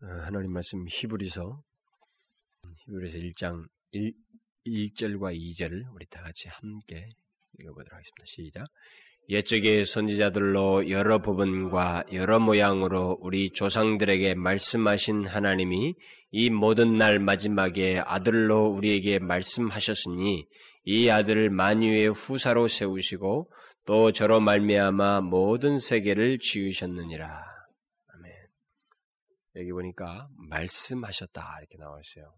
어, 하나님 말씀 히브리서 히브리서 1장 1, 1절과 2절을 우리 다 같이 함께 읽어보도록 하겠습니다. 시작. 옛적의 선지자들로 여러 부분과 여러 모양으로 우리 조상들에게 말씀하신 하나님이 이 모든 날 마지막에 아들로 우리에게 말씀하셨으니 이 아들을 만유의 후사로 세우시고 또 저로 말미암아 모든 세계를 지으셨느니라. 여기 보니까 말씀하셨다 이렇게 나와 있어요.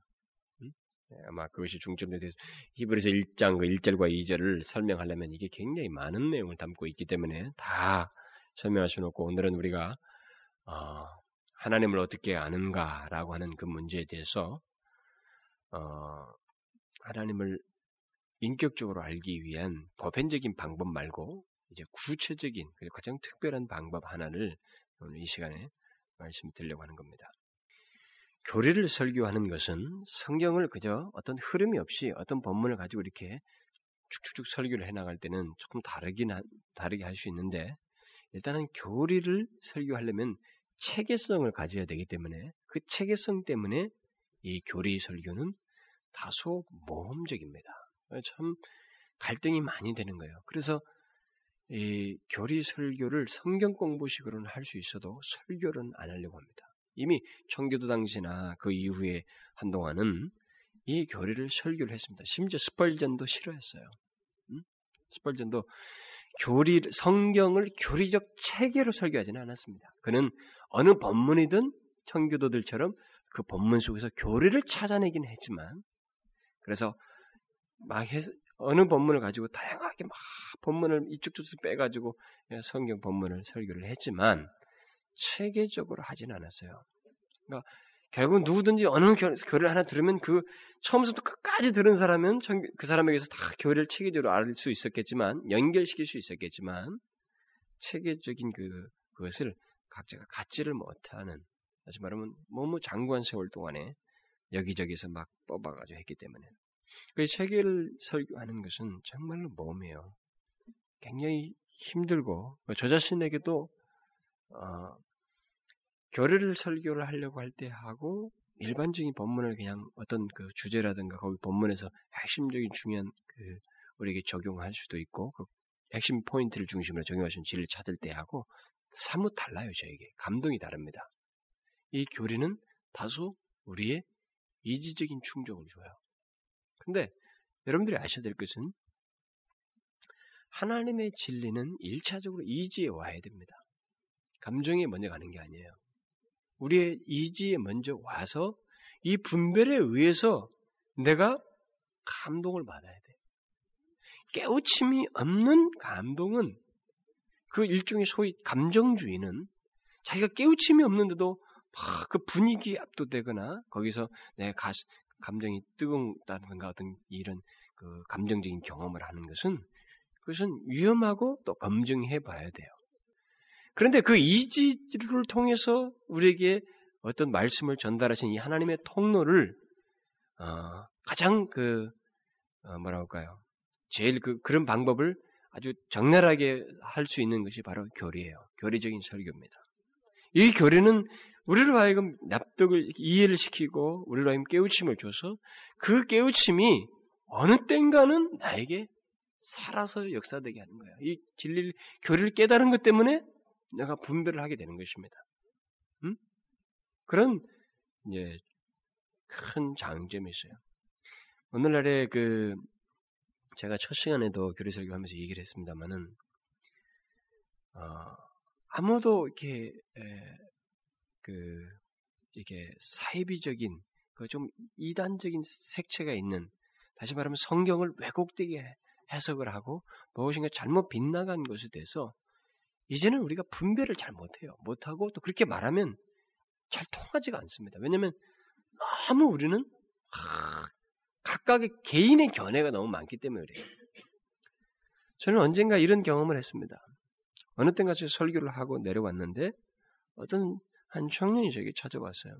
네, 아마 그것이 중점이 돼서 히브리서 1장 그 1절과 2절을 설명하려면 이게 굉장히 많은 내용을 담고 있기 때문에 다 설명할 수는 없고 오늘은 우리가 어, 하나님을 어떻게 아는가라고 하는 그 문제에 대해서 어, 하나님을 인격적으로 알기 위한 보편적인 방법 말고 이제 구체적인 그리고 가장 특별한 방법 하나를 오늘 이 시간에 말씀드리려고 하는 겁니다. 교리를 설교하는 것은 성경을 그저 어떤 흐름이 없이 어떤 본문을 가지고 이렇게 쭉쭉쭉 설교를 해나갈 때는 조금 다르긴 하, 다르게 할 수 있는데 일단은 교리를 설교하려면 체계성을 가져야 되기 때문에 그 체계성 때문에 이 교리 설교는 다소 모험적입니다. 참 갈등이 많이 되는 거예요. 그래서 이 교리 설교를 성경 공부식으로는 할 수 있어도 설교는 안 하려고 합니다. 이미 청교도 당시나 그 이후에 한동안은 이 교리를 설교를 했습니다. 심지어 스펄전도 싫어했어요. 음? 스펄전도 교리 성경을 교리적 체계로 설교하지는 않았습니다. 그는 어느 본문이든 청교도들처럼 그 본문 속에서 교리를 찾아내긴 했지만 그래서 막 해서 어느 본문을 가지고 다양하게 막 본문을 이쪽 저쪽 빼가지고 성경 본문을 설교를 했지만 체계적으로 하진 않았어요. 그러니까 결국 누구든지 어느 교리를 하나 들으면 그 처음부터 끝까지 들은 사람은 그 사람에게서 다 교리를 체계적으로 알 수 있었겠지만 연결시킬 수 있었겠지만 체계적인 그 그것을 각자가 갖지를 못하는 다시 말하면 뭐뭐 장구한 세월 동안에 여기저기서 막 뽑아가지고 했기 때문에 그 체계를 설교하는 것은 정말로 모험이에요. 굉장히 힘들고 저 자신에게도 어, 교리를 설교를 하려고 할 때 하고 일반적인 본문을 그냥 어떤 그 주제라든가 거기 본문에서 핵심적인 중요한 그 우리에게 적용할 수도 있고 그 핵심 포인트를 중심으로 적용하시는 질을 찾을 때 하고 사뭇 달라요 저에게 감동이 다릅니다. 이 교리는 다소 우리의 이지적인 충족을 줘요. 근데 여러분들이 아셔야 될 것은 하나님의 진리는 일차적으로 이지에 와야 됩니다. 감정에 먼저 가는 게 아니에요. 우리의 이지에 먼저 와서 이 분별에 의해서 내가 감동을 받아야 돼. 깨우침이 없는 감동은 그 일종의 소위 감정주의는 자기가 깨우침이 없는데도 막 그 분위기에 압도되거나 거기서 내 가, 감정이 뜨거웠다든가 어떤 이런 그 감정적인 경험을 하는 것은 그것은 위험하고 또 검증해 봐야 돼요. 그런데 그 이지를 통해서 우리에게 어떤 말씀을 전달하신 이 하나님의 통로를 어, 가장 그 어, 뭐라 할까요? 제일 그 그런 방법을 아주 적나라하게 할 수 있는 것이 바로 교리예요. 교리적인 설교입니다. 이 교리는 우리로 하여금 납득을 이해를 시키고 우리로 하여금 깨우침을 줘서 그 깨우침이 어느 땐가는 나에게 살아서 역사되게 하는 거예요. 이 진리 교리를 깨달은 것 때문에 내가 분별을 하게 되는 것입니다. 음? 그런 이제 큰 장점이 있어요. 오늘날에 그 제가 첫 시간에도 교리 설교하면서 얘기를 했습니다만은 어, 아무도 이렇게 에, 그 이게 사이비적인 그 좀 이단적인 색채가 있는 다시 말하면 성경을 왜곡되게 해석을 하고 무엇인가 잘못 빗나간 것에 대해서 이제는 우리가 분별을 잘 못해요. 못하고 또 그렇게 말하면 잘 통하지가 않습니다. 왜냐하면 너무 우리는 하, 각각의 개인의 견해가 너무 많기 때문에 그래요. 저는 언젠가 이런 경험을 했습니다. 어느 땐가 제가 설교를 하고 내려왔는데 어떤 한 청년이 저에게 찾아왔어요.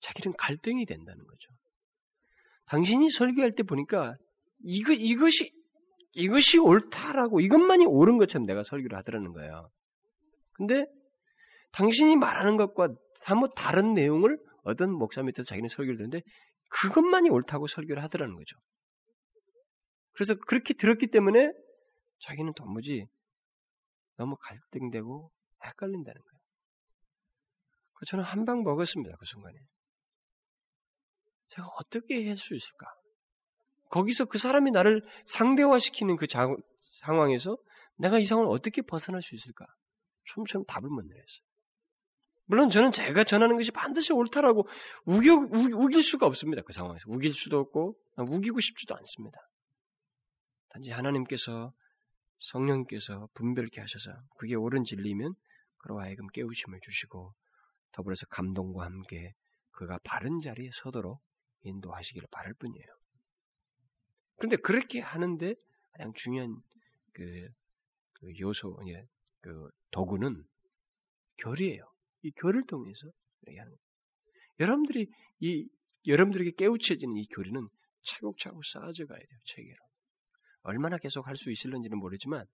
자기는 갈등이 된다는 거죠. 당신이 설교할 때 보니까 이거, 이것이 이것이 옳다라고 이것만이 옳은 것처럼 내가 설교를 하더라는 거예요. 근데 당신이 말하는 것과 사뭇 다른 내용을 어떤 목사 밑에서 자기는 설교를 듣는데 그것만이 옳다고 설교를 하더라는 거죠. 그래서 그렇게 들었기 때문에 자기는 도무지 너무 갈등되고 헷갈린다는 거예요. 저는 한 방 먹었습니다. 그 순간에. 제가 어떻게 할 수 있을까? 거기서 그 사람이 나를 상대화시키는 그 자, 상황에서 내가 이 상황을 어떻게 벗어날 수 있을까? 처음처럼 답을 못 내렸어요. 물론 저는 제가 전하는 것이 반드시 옳다라고 우겨, 우, 길 수가 없습니다. 그 상황에서. 우길 수도 없고, 우기고 싶지도 않습니다. 단지 하나님께서 성령께서 분별케 하셔서 그게 옳은 진리면 그로 하여금 깨우침을 주시고 더불어서 감동과 함께 그가 바른 자리에 서도록 인도하시기를 바랄 뿐이에요. 그런데 그렇게 하는데 가장 중요한 그, 그 요소, 예, 그 도구는 결이에요. 이 교를 통해서 이렇게 하는. 여러분들이 이 여러분들에게 깨우쳐지는 이 교리는 차곡차곡 쌓아져 가야 돼요. 체계로. 얼마나 계속 할 수 있을는지는 모르지만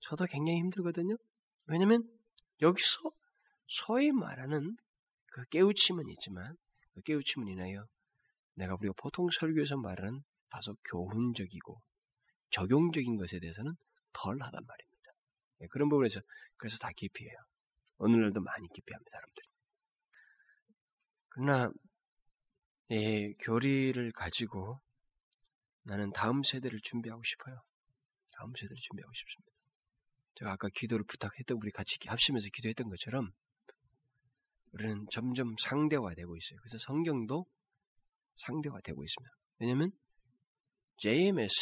저도 굉장히 힘들거든요. 왜냐면 여기서 소위 말하는 그 깨우침은 있지만 그 깨우침은 인하여 내가 우리가 보통 설교에서 말하는 다소 교훈적이고 적용적인 것에 대해서는 덜 하단 말입니다. 네, 그런 부분에서 그래서 다 기피해요. 오늘날도 많이 기피합니다, 사람들이. 그러나 이 교리를 가지고 나는 다음 세대를 준비하고 싶어요. 다음 세대를 준비하고 싶습니다. 제가 아까 기도를 부탁했던 우리 같이 합심해서 기도했던 것처럼 우리는 점점 상대화되고 있어요. 그래서 성경도 상대화되고 있습니다. 왜냐하면 JMS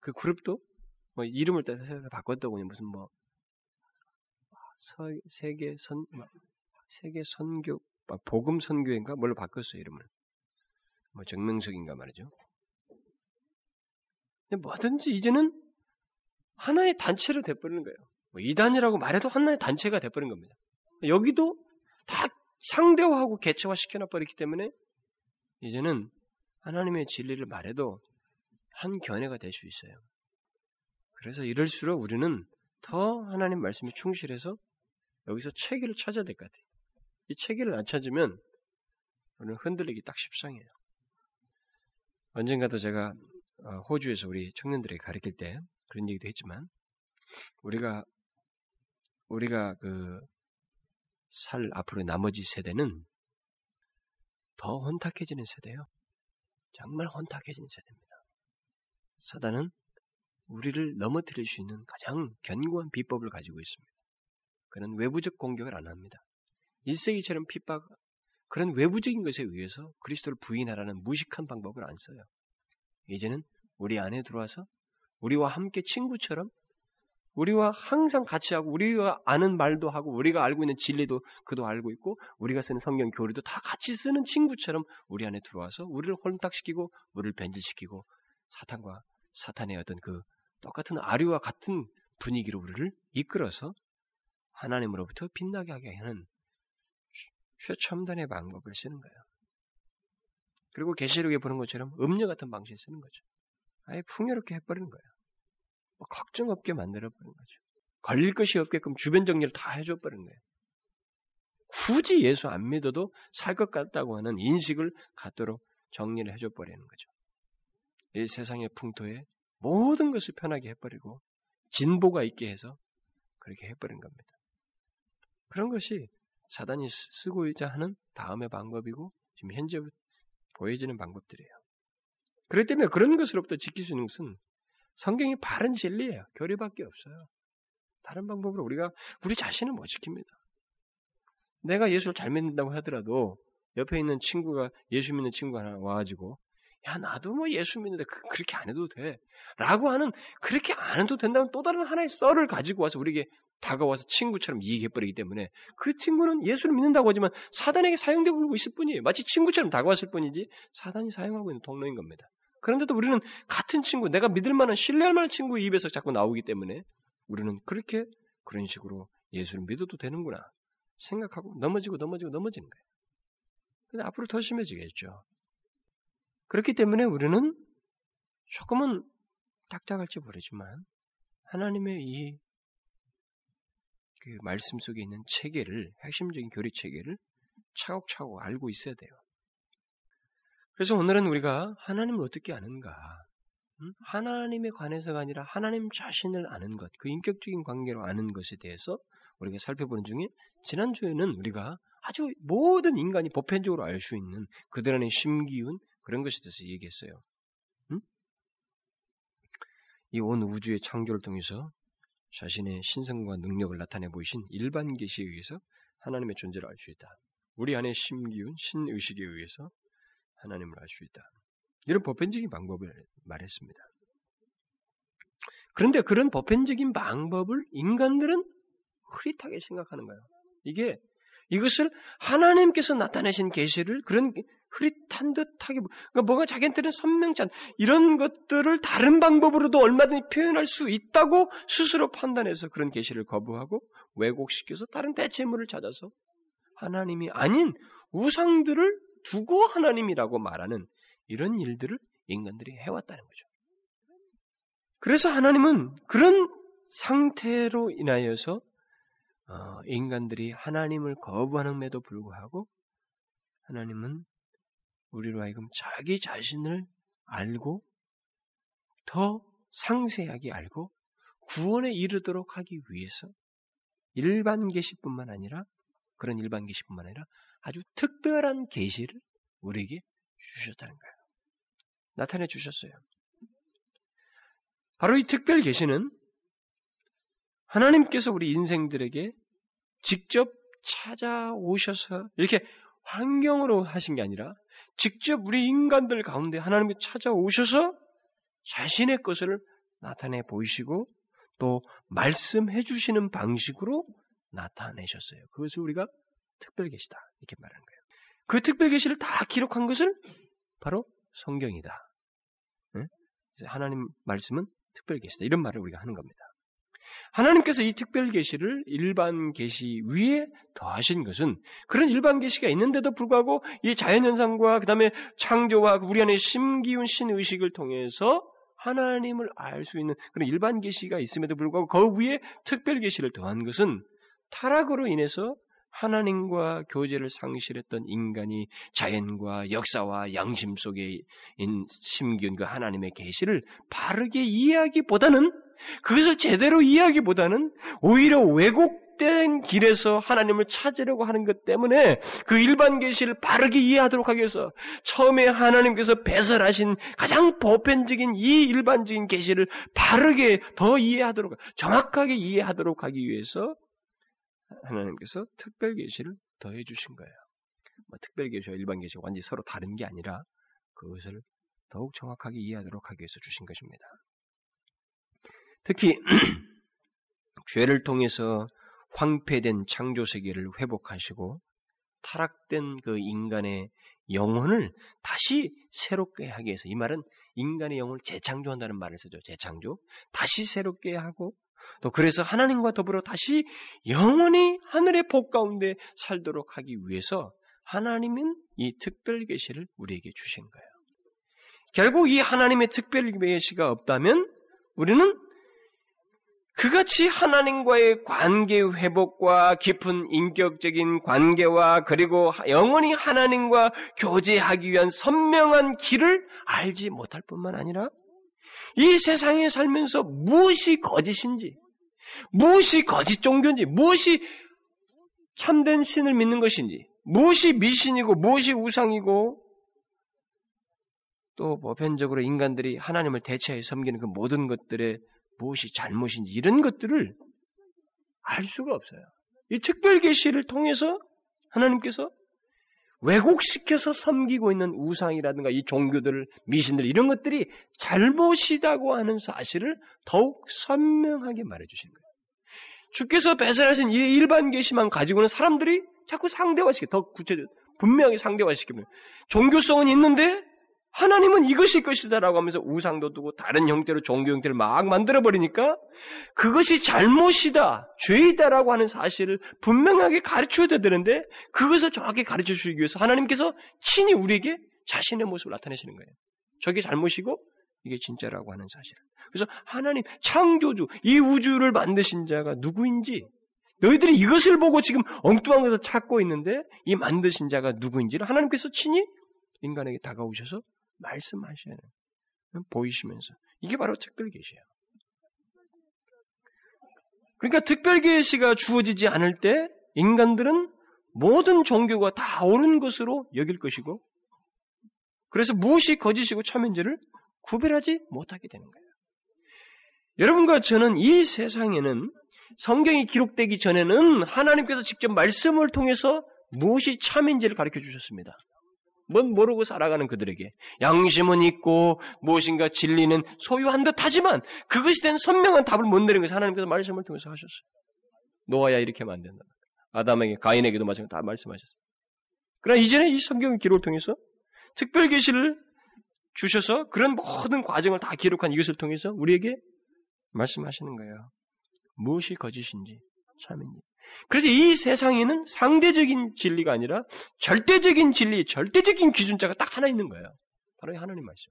그 그룹도 뭐 이름을 바꿨다고 무슨 뭐 세계 선뭐 세계 선교 복음 선교인가 뭘로 바꿨어요 이름을 뭐 정명석인가 말이죠. 뭐든지 이제는 하나의 단체로 돼버리는 거예요. 뭐 이단이라고 말해도 하나의 단체가 돼버린 겁니다. 여기도 다 상대화하고 개체화 시켜놔버리기 때문에 이제는 하나님의 진리를 말해도 한 견해가 될 수 있어요. 그래서 이럴수록 우리는 더 하나님 말씀에 충실해서 여기서 체계를 찾아야 될 것 같아요. 이 체계를 안 찾으면 우리는 흔들리기 딱 십상이에요. 언젠가도 제가 어, 호주에서 우리 청년들에게 가르칠 때 그런 얘기도 했지만 우리가 우리가 그 살 앞으로 나머지 세대는 더 혼탁해지는 세대예요. 정말 혼탁해지는 세대입니다. 사단은 우리를 넘어뜨릴 수 있는 가장 견고한 비법을 가지고 있습니다. 그는 외부적 공격을 안 합니다. 1세기처럼 핍박, 그런 외부적인 것에 의해서 그리스도를 부인하라는 무식한 방법을 안 써요. 이제는 우리 안에 들어와서 우리와 함께 친구처럼 우리와 항상 같이 하고 우리가 아는 말도 하고 우리가 알고 있는 진리도 그도 알고 있고 우리가 쓰는 성경 교리도 다 같이 쓰는 친구처럼 우리 안에 들어와서 우리를 혼탁시키고 우리를 변질시키고 사탄과 사탄의 어떤 그 똑같은 아류와 같은 분위기로 우리를 이끌어서 하나님으로부터 빛나게 하게 하는 최첨단의 방법을 쓰는 거예요. 그리고 계시록에 보는 것처럼 음료 같은 방식을 쓰는 거죠. 아예 풍요롭게 해버리는 거예요. 뭐 걱정 없게 만들어버리는 거죠. 걸릴 것이 없게끔 주변 정리를 다 해줘버리는 거예요. 굳이 예수 안 믿어도 살 것 같다고 하는 인식을 갖도록 정리를 해줘버리는 거죠. 이 세상의 풍토에 모든 것을 편하게 해버리고 진보가 있게 해서 그렇게 해버린 겁니다. 그런 것이 사단이 쓰고자 하는 다음의 방법이고 지금 현재 보여지는 방법들이에요. 그렇기 때문에 그런 것으로부터 지킬 수 있는 것은 성경이 바른 진리예요. 교리밖에 없어요. 다른 방법으로 우리가 우리 자신을 못 지킵니다. 내가 예수를 잘 믿는다고 하더라도 옆에 있는 친구가 예수 믿는 친구가 하나 와가지고 야 나도 뭐 예수 믿는데 그, 그렇게 안 해도 돼 라고 하는 그렇게 안 해도 된다는 또 다른 하나의 썰을 가지고 와서 우리에게 다가와서 친구처럼 이익해버리기 때문에 그 친구는 예수를 믿는다고 하지만 사단에게 사용되고 있을 뿐이에요. 마치 친구처럼 다가왔을 뿐이지 사단이 사용하고 있는 통로인 겁니다. 그런데도 우리는 같은 친구, 내가 믿을 만한, 신뢰할 만한 친구 입에서 자꾸 나오기 때문에 우리는 그렇게 그런 식으로 예수를 믿어도 되는구나 생각하고 넘어지고 넘어지고 넘어지는 거예요. 근데 앞으로 더 심해지겠죠. 그렇기 때문에 우리는 조금은 딱딱할지 모르지만 하나님의 이 그 말씀 속에 있는 체계를 핵심적인 교리 체계를 차곡차곡 알고 있어야 돼요. 그래서 오늘은 우리가 하나님을 어떻게 아는가? 음? 하나님에 관해서가 아니라 하나님 자신을 아는 것, 그 인격적인 관계로 아는 것에 대해서 우리가 살펴보는 중에 지난주에는 우리가 아주 모든 인간이 보편적으로 알 수 있는 그들 안에 심기운 그런 것에 대해서 얘기했어요. 음? 이온 우주의 창조를 통해서 자신의 신성과 능력을 나타내 보이신 일반 계시에 의해서 하나님의 존재를 알 수 있다. 우리 안에 심기운 신의식에 의해서 하나님을 알 수 있다. 이런 보편적인 방법을 말했습니다. 그런데 그런 보편적인 방법을 인간들은 흐릿하게 생각하는 거예요. 이게 이것을 하나님께서 나타내신 계시를 그런 흐릿한 듯하게 그러니까 뭐가 자기한테는 선명치 않 이런 것들을 다른 방법으로도 얼마든지 표현할 수 있다고 스스로 판단해서 그런 계시를 거부하고 왜곡시켜서 다른 대체물을 찾아서 하나님이 아닌 우상들을 두고 하나님이라고 말하는 이런 일들을 인간들이 해왔다는 거죠. 그래서 하나님은 그런 상태로 인하여서 어, 인간들이 하나님을 거부하는데도 불구하고 하나님은 우리로 하여금 자기 자신을 알고 더 상세하게 알고 구원에 이르도록 하기 위해서 일반 계시뿐만 아니라 그런 일반 계시뿐만 아니라 아주 특별한 계시를 우리에게 주셨다는 거예요. 나타내 주셨어요. 바로 이 특별 계시는 하나님께서 우리 인생들에게 직접 찾아오셔서 이렇게 환경으로 하신 게 아니라 직접 우리 인간들 가운데 하나님이 찾아오셔서 자신의 것을 나타내 보이시고 또 말씀해 주시는 방식으로 나타내셨어요. 그것을 우리가 특별 계시다 이렇게 말하는 거예요. 그 특별 계시를 다 기록한 것을 바로 성경이다. 네? 하나님 말씀은 특별 계시다 이런 말을 우리가 하는 겁니다. 하나님께서 이 특별 계시를 일반 계시 위에 더하신 것은 그런 일반 계시가 있는데도 불구하고 이 자연 현상과 그다음에 창조와 우리 안에 심기운 신 의식을 통해서 하나님을 알 수 있는 그런 일반 계시가 있음에도 불구하고 그 위에 특별 계시를 더한 것은 타락으로 인해서 하나님과 교제를 상실했던 인간이 자연과 역사와 양심 속에 심기운 그 하나님의 계시를 바르게 이해하기보다는 그것을 제대로 이해하기보다는 오히려 왜곡된 길에서 하나님을 찾으려고 하는 것 때문에 그 일반 계시를 바르게 이해하도록 하기 위해서 처음에 하나님께서 배설하신 가장 보편적인 이 일반적인 계시를 바르게 더 이해하도록 정확하게 이해하도록 하기 위해서 하나님께서 특별 계시를 더해 주신 거예요. 뭐 특별 계시와 일반 계시가 완전히 서로 다른 게 아니라 그것을 더욱 정확하게 이해하도록 하기 위해서 주신 것입니다. 특히 죄를 통해서 황폐된 창조 세계를 회복하시고 타락된 그 인간의 영혼을 다시 새롭게 하기 위해서 이 말은 인간의 영혼을 재창조한다는 말을 쓰죠. 재창조. 다시 새롭게 하고 또 그래서 하나님과 더불어 다시 영원히 하늘의 복 가운데 살도록 하기 위해서 하나님은 이 특별 계시를 우리에게 주신 거예요. 결국 이 하나님의 특별 계시가 없다면 우리는 그같이 하나님과의 관계 회복과 깊은 인격적인 관계와 그리고 영원히 하나님과 교제하기 위한 선명한 길을 알지 못할 뿐만 아니라 이 세상에 살면서 무엇이 거짓인지, 무엇이 거짓 종교인지, 무엇이 참된 신을 믿는 것인지, 무엇이 미신이고 무엇이 우상이고 또 보편적으로 인간들이 하나님을 대체해 섬기는 그 모든 것들의 무엇이 잘못인지 이런 것들을 알 수가 없어요. 이 특별 계시를 통해서 하나님께서 왜곡시켜서 섬기고 있는 우상이라든가 이 종교들, 미신들 이런 것들이 잘못이다고 하는 사실을 더욱 선명하게 말해주신 거예요. 주께서 배설하신 이 일반 계시만 가지고는 사람들이 자꾸 상대화시켜 더 구체적 분명히 상대화시키면 종교성은 있는데 하나님은 이것이 것이다라고 하면서 우상도 두고 다른 형태로 종교 형태를 막 만들어 버리니까 그것이 잘못이다, 죄이다라고 하는 사실을 분명하게 가르쳐야 되는데 그것을 정확히 가르쳐 주기 위해서 하나님께서 친히 우리에게 자신의 모습을 나타내시는 거예요. 저게 잘못이고 이게 진짜라고 하는 사실. 그래서 하나님 창조주 이 우주를 만드신 자가 누구인지 너희들이 이것을 보고 지금 엉뚱한 것을 찾고 있는데 이 만드신 자가 누구인지를 하나님께서 친히 인간에게 다가오셔서 말씀하셔야 돼요. 보이시면서. 이게 바로 특별 계시예요. 그러니까 특별 계시가 주어지지 않을 때 인간들은 모든 종교가 다 옳은 것으로 여길 것이고 그래서 무엇이 거짓이고 참인지를 구별하지 못하게 되는 거예요. 여러분과 저는 이 세상에는 성경이 기록되기 전에는 하나님께서 직접 말씀을 통해서 무엇이 참인지를 가르쳐 주셨습니다. 뭔 모르고 살아가는 그들에게 양심은 있고 무엇인가 진리는 소유한 듯 하지만 그것이 된 선명한 답을 못 내린 것을 하나님께서 말씀을 통해서 하셨어요. 노아야 이렇게 하면 안 된다. 아담에게 가인에게도 마찬가지로 다 말씀하셨어요. 그러나 이제는 이 성경 기록을 통해서 특별 계시를 주셔서 그런 모든 과정을 다 기록한 이것을 통해서 우리에게 말씀하시는 거예요. 무엇이 거짓인지 참인지. 그래서 이 세상에는 상대적인 진리가 아니라 절대적인 진리, 절대적인 기준자가 딱 하나 있는 거예요. 바로 하나님 말씀.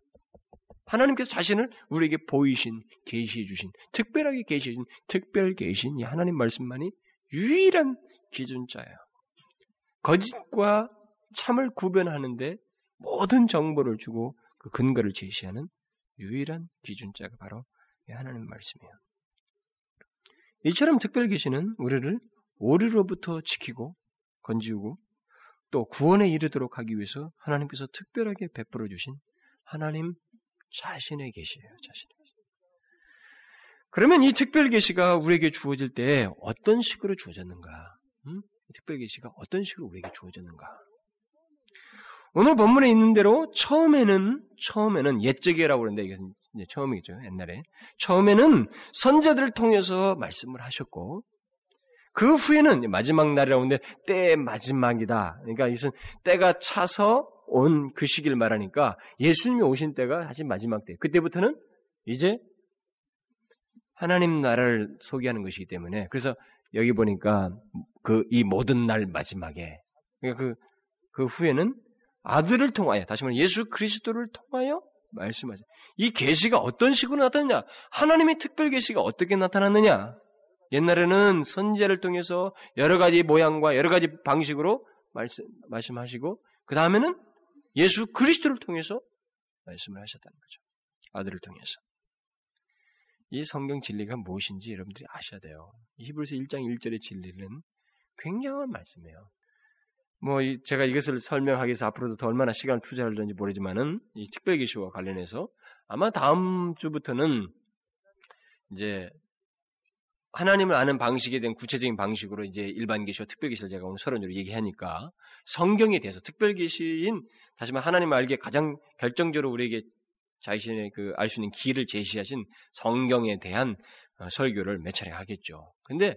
하나님께서 자신을 우리에게 보이신, 계시해 주신, 특별하게 계시해 주신, 특별 계신 이 하나님 말씀만이 유일한 기준자예요. 거짓과 참을 구별하는데 모든 정보를 주고 그 근거를 제시하는 유일한 기준자가 바로 하나님 말씀이에요. 이처럼 특별 계시는 우리를 오류로부터 지키고 건지우고 또 구원에 이르도록 하기 위해서 하나님께서 특별하게 베풀어 주신 하나님 자신의 계시예요. 자신의 계시. 그러면 이 특별 계시가 우리에게 주어질 때 어떤 식으로 주어졌는가? 음? 특별 계시가 어떤 식으로 우리에게 주어졌는가? 오늘 본문에 있는 대로 처음에는 처음에는 옛적이라고 그러는데 이것은 처음이죠. 옛날에 처음에는 선자들을 통해서 말씀을 하셨고 그 후에는 마지막 날이라고 하는데 때의 마지막이다. 그러니까 이것은 때가 차서 온 그 시기를 말하니까 예수님이 오신 때가 사실 마지막 때. 그때부터는 이제 하나님 나라를 소개하는 것이기 때문에 그래서 여기 보니까 그 이 모든 날 마지막에 그러니까 그, 그 후에는 아들을 통하여 다시 말해 예수 그리스도를 통하여 말씀하죠. 이 계시가 어떤 식으로 나타났냐? 하나님의 특별 계시가 어떻게 나타났느냐? 옛날에는 선제를 통해서 여러 가지 모양과 여러 가지 방식으로 말씀, 말씀하시고, 그 다음에는 예수 그리스도를 통해서 말씀을 하셨다는 거죠. 아들을 통해서. 이 성경 진리가 무엇인지 여러분들이 아셔야 돼요. 히브리서 1장 1절의 진리는 굉장한 말씀이에요. 뭐 제가 이것을 설명하기 위해서 앞으로도 더 얼마나 시간을 투자할 지 모르지만은 이 특별 계시와 관련해서 아마 다음 주부터는 이제 하나님을 아는 방식에 대한 구체적인 방식으로 이제 일반 계시와 특별 계시를 제가 오늘 서론으로 얘기하니까 성경에 대해서 특별 계시인 다시 말해 하나님을 알기에 가장 결정적으로 우리에게 자신의 그 알 수 있는 길을 제시하신 성경에 대한 어, 설교를 몇 차례 하겠죠. 근데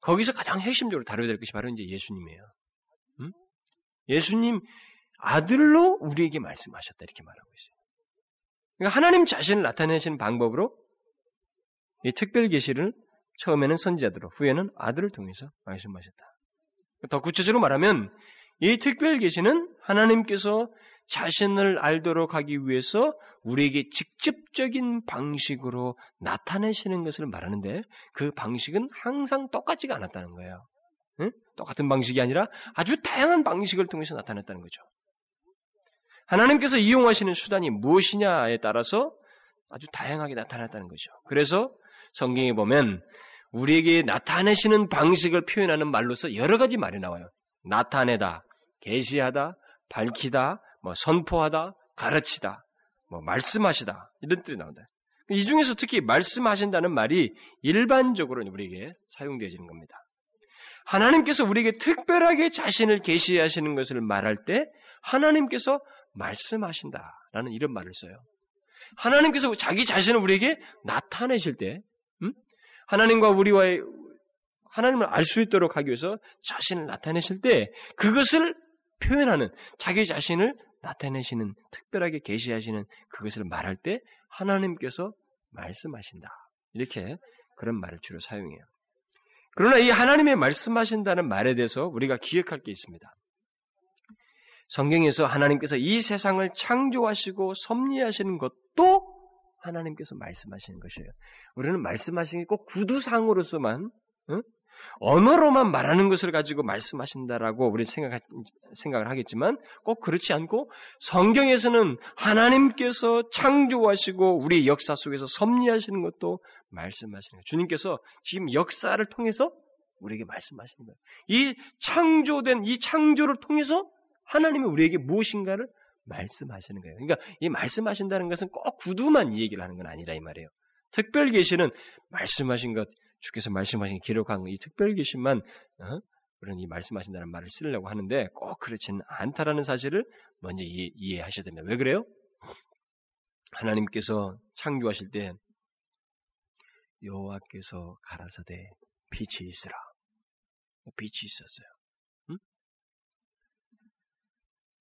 거기서 가장 핵심적으로 다뤄야 될 것이 바로 이제 예수님이에요. 음? 예수님 아들로 우리에게 말씀하셨다 이렇게 말하고 있어요. 그러니까 하나님 자신을 나타내시는 방법으로 이 특별 계시를 처음에는 선지자들로, 후에는 아들을 통해서 말씀하셨다. 더 구체적으로 말하면 이 특별 계시는 하나님께서 자신을 알도록 하기 위해서 우리에게 직접적인 방식으로 나타내시는 것을 말하는데 그 방식은 항상 똑같지가 않았다는 거예요. 응? 똑같은 방식이 아니라 아주 다양한 방식을 통해서 나타냈다는 거죠. 하나님께서 이용하시는 수단이 무엇이냐에 따라서 아주 다양하게 나타났다는 거죠. 그래서 성경에 보면 우리에게 나타내시는 방식을 표현하는 말로서 여러 가지 말이 나와요. 나타내다, 계시하다, 밝히다, 뭐 선포하다, 가르치다, 뭐 말씀하시다 이런 뜻이 나온다. 이 중에서 특히 말씀하신다는 말이 일반적으로 우리에게 사용되어지는 겁니다. 하나님께서 우리에게 특별하게 자신을 계시하시는 것을 말할 때 하나님께서 말씀하신다라는 이런 말을 써요. 하나님께서 자기 자신을 우리에게 나타내실 때 하나님과 우리와의 하나님을 알 수 있도록 하기 위해서 자신을 나타내실 때 그것을 표현하는 자기 자신을 나타내시는 특별하게 계시하시는 그것을 말할 때 하나님께서 말씀하신다. 이렇게 그런 말을 주로 사용해요. 그러나 이 하나님의 말씀하신다는 말에 대해서 우리가 기억할 게 있습니다. 성경에서 하나님께서 이 세상을 창조하시고 섭리하시는 것도 하나님께서 말씀하시는 것이에요. 우리는 말씀하시는 게 꼭 구두상으로서만 응? 언어로만 말하는 것을 가지고 말씀하신다라고 우리 생각, 생각을 하겠지만 꼭 그렇지 않고 성경에서는 하나님께서 창조하시고 우리 역사 속에서 섭리하시는 것도 말씀하시는 거예요. 주님께서 지금 역사를 통해서 우리에게 말씀하시는 거예요. 이 창조된 이 창조를 통해서 하나님이 우리에게 무엇인가를 말씀하시는 거예요. 그러니까 이 말씀하신다는 것은 꼭 구두만 이 얘기를 하는 건 아니라 이 말이에요. 특별 계시는 말씀하신 것 주께서 말씀하신 기록한 이 특별 계시만 어? 그런 이 말씀하신다는 말을 쓰려고 하는데 꼭 그렇지는 않다라는 사실을 먼저 이해, 하셔야 됩니다. 왜 그래요? 하나님께서 창조하실 때 여호와께서 가라사대 빛이 있으라. 빛이 있었어요. 응? 어,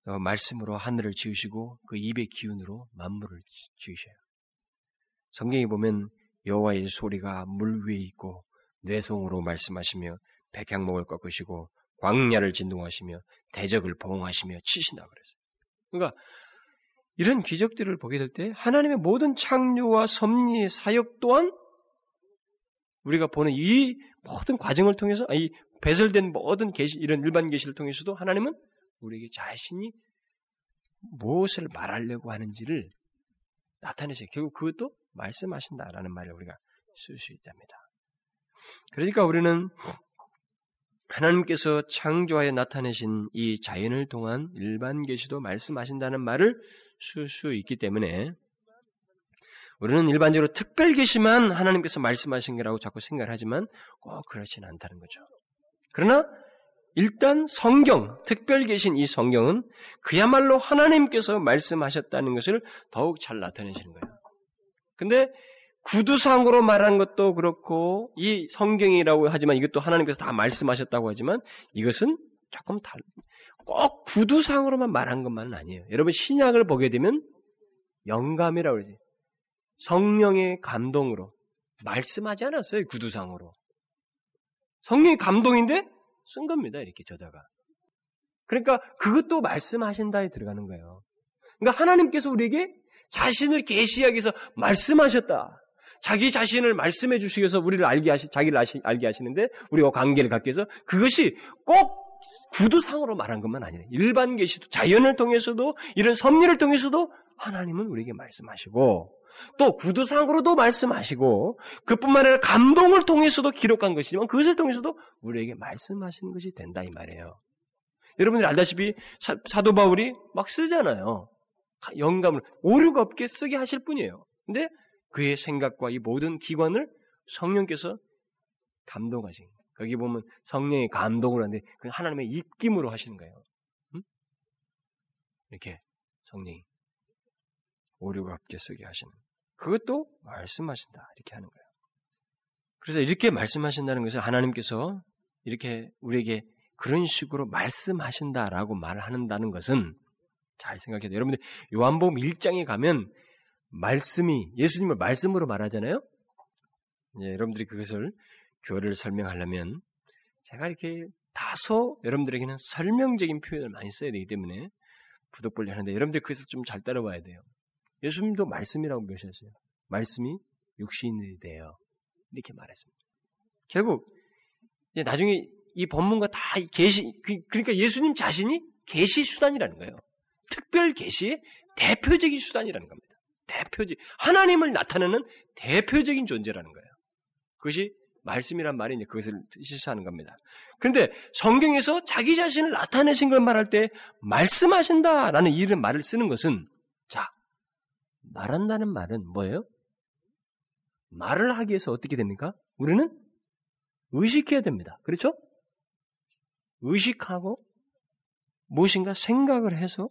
말씀으로 하늘을 지으시고 그 입의 기운으로 만물을 지으셔요. 성경에 보면 여호와의 소리가 물 위에 있고 뇌성으로 말씀하시며 백향목을 꺾으시고 광야를 진동하시며 대적을 보응하시며 치신다 그랬어요. 그러니까 이런 기적들을 보게 될 때 하나님의 모든 창조와 섭리의 사역 또한 우리가 보는 이 모든 과정을 통해서 이 배설된 모든 계시 이런 일반 계시를 통해서도 하나님은 우리에게 자신이 무엇을 말하려고 하는지를 나타내세요. 결국 그것도 말씀하신다라는 말을 우리가 쓸 수 있답니다. 그러니까 우리는 하나님께서 창조하여 나타내신 이 자연을 통한 일반 계시도 말씀하신다는 말을 쓸 수 있기 때문에 우리는 일반적으로 특별 계시만 하나님께서 말씀하신 거라고 자꾸 생각을 하지만 꼭 그렇지는 않다는 거죠. 그러나 일단 성경, 특별 계신 이 성경은 그야말로 하나님께서 말씀하셨다는 것을 더욱 잘 나타내시는 거예요. 근데 구두상으로 말한 것도 그렇고 이 성경이라고 하지만 이것도 하나님께서 다 말씀하셨다고 하지만 이것은 조금 달. 꼭 구두상으로만 말한 것만은 아니에요. 여러분 신약을 보게 되면 영감이라고 그러지. 성령의 감동으로 말씀하지 않았어요. 구두상으로. 성령의 감동인데 쓴 겁니다. 이렇게 저자가. 그러니까 그것도 말씀하신다에 들어가는 거예요. 그러니까 하나님께서 우리에게 자신을 계시하기 위해서 말씀하셨다. 자기 자신을 말씀해 주시기 위해서 우리를 알게 하시, 자기를 아시, 알게 하시는데 우리가 관계를 갖기 위해서 그것이 꼭 구두상으로 말한 것만 아니라 일반 계시도 자연을 통해서도 이런 섭리를 통해서도 하나님은 우리에게 말씀하시고 또 구두상으로도 말씀하시고 그뿐만 아니라 감동을 통해서도 기록한 것이지만 그것을 통해서도 우리에게 말씀하시는 것이 된다 이 말이에요. 여러분들이 알다시피 사, 도 바울이 막 쓰잖아요. 영감을 오류가 없게 쓰게 하실 뿐이에요. 근데 그의 생각과 이 모든 기관을 성령께서 감동하신 거기 보면 성령의 감동을 하는데 그 하나님의 입김으로 하시는 거예요. 응? 이렇게 성령이 오류가 없게 쓰게 하시는 그것도 말씀하신다 이렇게 하는 거예요. 그래서 이렇게 말씀하신다는 것은 하나님께서 이렇게 우리에게 그런 식으로 말씀하신다라고 말한다는 것은 잘 생각해야 돼요. 여러분들 요한복음 1장에 가면 말씀이 예수님을 말씀으로 말하잖아요. 예, 여러분들이 그것을 교회를 설명하려면 제가 이렇게 다소 여러분들에게는 설명적인 표현을 많이 써야 되기 때문에 부득불리 하는데 여러분들 그것을 좀 잘 따라와야 돼요. 예수님도 말씀이라고 묘시했어요. 말씀이 육신이 되어 이렇게 말했습니다. 결국 나중에 이 본문과 다 계시 그, 그러니까 예수님 자신이 계시 수단이라는 거예요. 특별 계시의 대표적인 수단이라는 겁니다. 대표적 하나님을 나타내는 대표적인 존재라는 거예요. 그것이 말씀이란 말이 이제 그것을 실시하는 겁니다. 그런데 성경에서 자기 자신을 나타내신 걸 말할 때 말씀하신다라는 이런 말을 쓰는 것은 자 말한다는 말은 뭐예요? 말을 하기 위해서 어떻게 됩니까? 우리는 의식해야 됩니다. 그렇죠? 의식하고 무엇인가 생각을 해서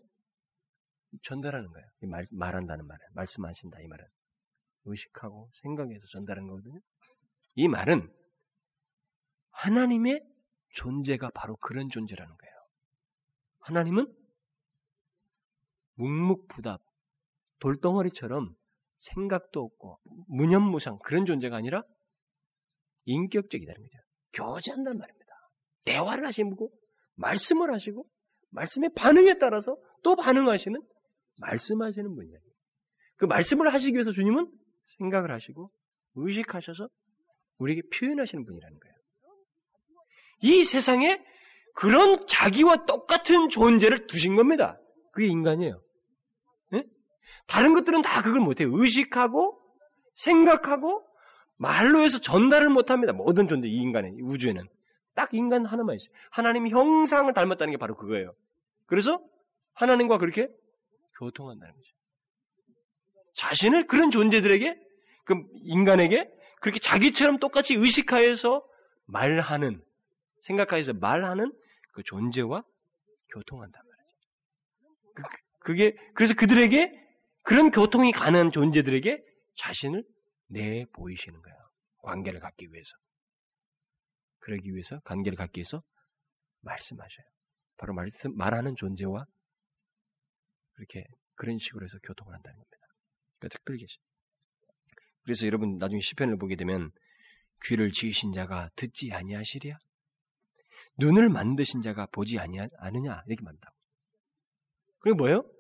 전달하는 거예요. 말, 말한다는 말은 말씀하신다 이 말은 의식하고 생각해서 전달하는 거거든요. 이 말은 하나님의 존재가 바로 그런 존재라는 거예요. 하나님은 묵묵부답 돌덩어리처럼 생각도 없고 무념무상 그런 존재가 아니라 인격적이다는 거죠. 교제한다는 말입니다. 대화를 하시고 말씀을 하시고 말씀의 반응에 따라서 또 반응하시는 말씀하시는 분이에요. 그 말씀을 하시기 위해서 주님은 생각을 하시고 의식하셔서 우리에게 표현하시는 분이라는 거예요. 이 세상에 그런 자기와 똑같은 존재를 두신 겁니다. 그게 인간이에요. 네? 다른 것들은 다 그걸 못해요. 의식하고 생각하고 말로 해서 전달을 못합니다. 모든 존재, 이 인간의 우주에는 딱 인간 하나만 있어요. 하나님 형상을 닮았다는 게 바로 그거예요. 그래서 하나님과 그렇게 교통한다는 거죠. 자신을 그런 존재들에게, 그 인간에게 그렇게 자기처럼 똑같이 의식하여서 말하는, 생각하여서 말하는 그 존재와 교통한단 말이죠. 그, 그게, 그래서 그들에게 그런 교통이 가능한 존재들에게 자신을 내 보이시는 거예요. 관계를 갖기 위해서. 그러기 위해서, 관계를 갖기 위해서 말씀하셔요. 바로 말씀, 말하는 존재와 그렇게 그런 식으로 해서 교통을 한다는 겁니다. 그러니까 특별히 계시. 그래서 여러분 나중에 시편을 보게 되면 귀를 지으신 자가 듣지 아니하시랴? 눈을 만드신 자가 보지 아니하느냐? 이렇게 말한다고. 그게 뭐예요?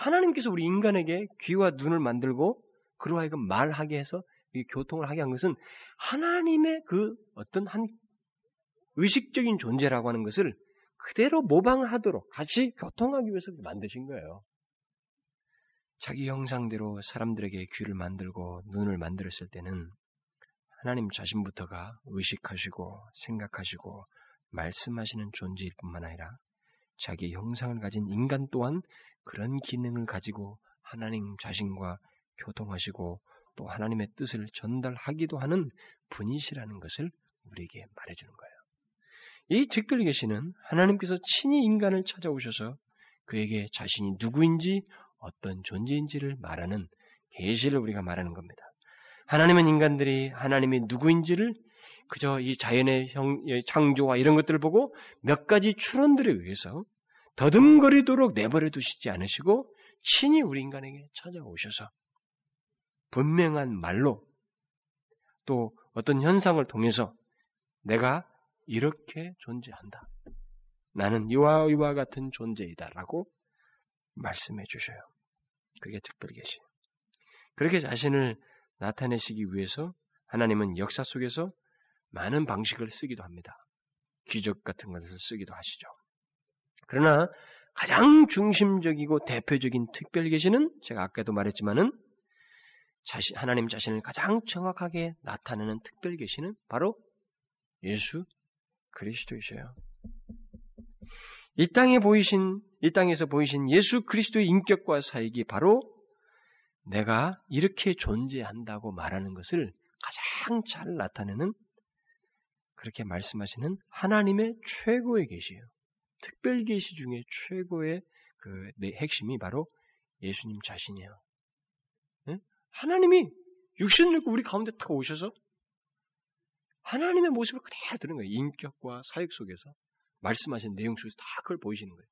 하나님께서 우리 인간에게 귀와 눈을 만들고 그로 하여금 말하게 해서 이 교통을 하게 한 것은 하나님의 그 어떤 한 의식적인 존재라고 하는 것을 그대로 모방하도록 같이 교통하기 위해서 만드신 거예요. 자기 형상대로 사람들에게 귀를 만들고 눈을 만들었을 때는 하나님 자신부터가 의식하시고 생각하시고 말씀하시는 존재일 뿐만 아니라 자기 형상을 가진 인간 또한 그런 기능을 가지고 하나님 자신과 교통하시고 또 하나님의 뜻을 전달하기도 하는 분이시라는 것을 우리에게 말해주는 거예요. 이 특별 계시는 하나님께서 친히 인간을 찾아오셔서 그에게 자신이 누구인지 어떤 존재인지를 말하는 계시를 우리가 말하는 겁니다. 하나님은 인간들이 하나님이 누구인지를 그저 이 자연의 형, 창조와 이런 것들을 보고 몇 가지 추론들에 의해서 더듬거리도록 내버려 두시지 않으시고 친히 우리 인간에게 찾아오셔서 분명한 말로 또 어떤 현상을 통해서 내가 이렇게 존재한다. 나는 이와 이와 같은 존재이다라고 말씀해 주셔요. 그게 특별 계시. 그렇게 자신을 나타내시기 위해서 하나님은 역사 속에서 많은 방식을 쓰기도 합니다. 기적 같은 것을 쓰기도 하시죠. 그러나 가장 중심적이고 대표적인 특별 계시는 제가 아까도 말했지만은 자신, 하나님 자신을 가장 정확하게 나타내는 특별 계시는 바로 예수 그리스도이셔요. 이 땅에 보이신, 이 땅에서 보이신 예수 그리스도의 인격과 사역이 바로 내가 이렇게 존재한다고 말하는 것을 가장 잘 나타내는 그렇게 말씀하시는 하나님의 최고의 계시예요. 특별 계시 중에 최고의 그 핵심이 바로 예수님 자신이에요. 하나님이 육신을 입고 우리 가운데 탁 오셔서 하나님의 모습을 그대로 드는 거예요. 인격과 사역 속에서 말씀하신 내용 속에서 다 그걸 보이시는 거예요.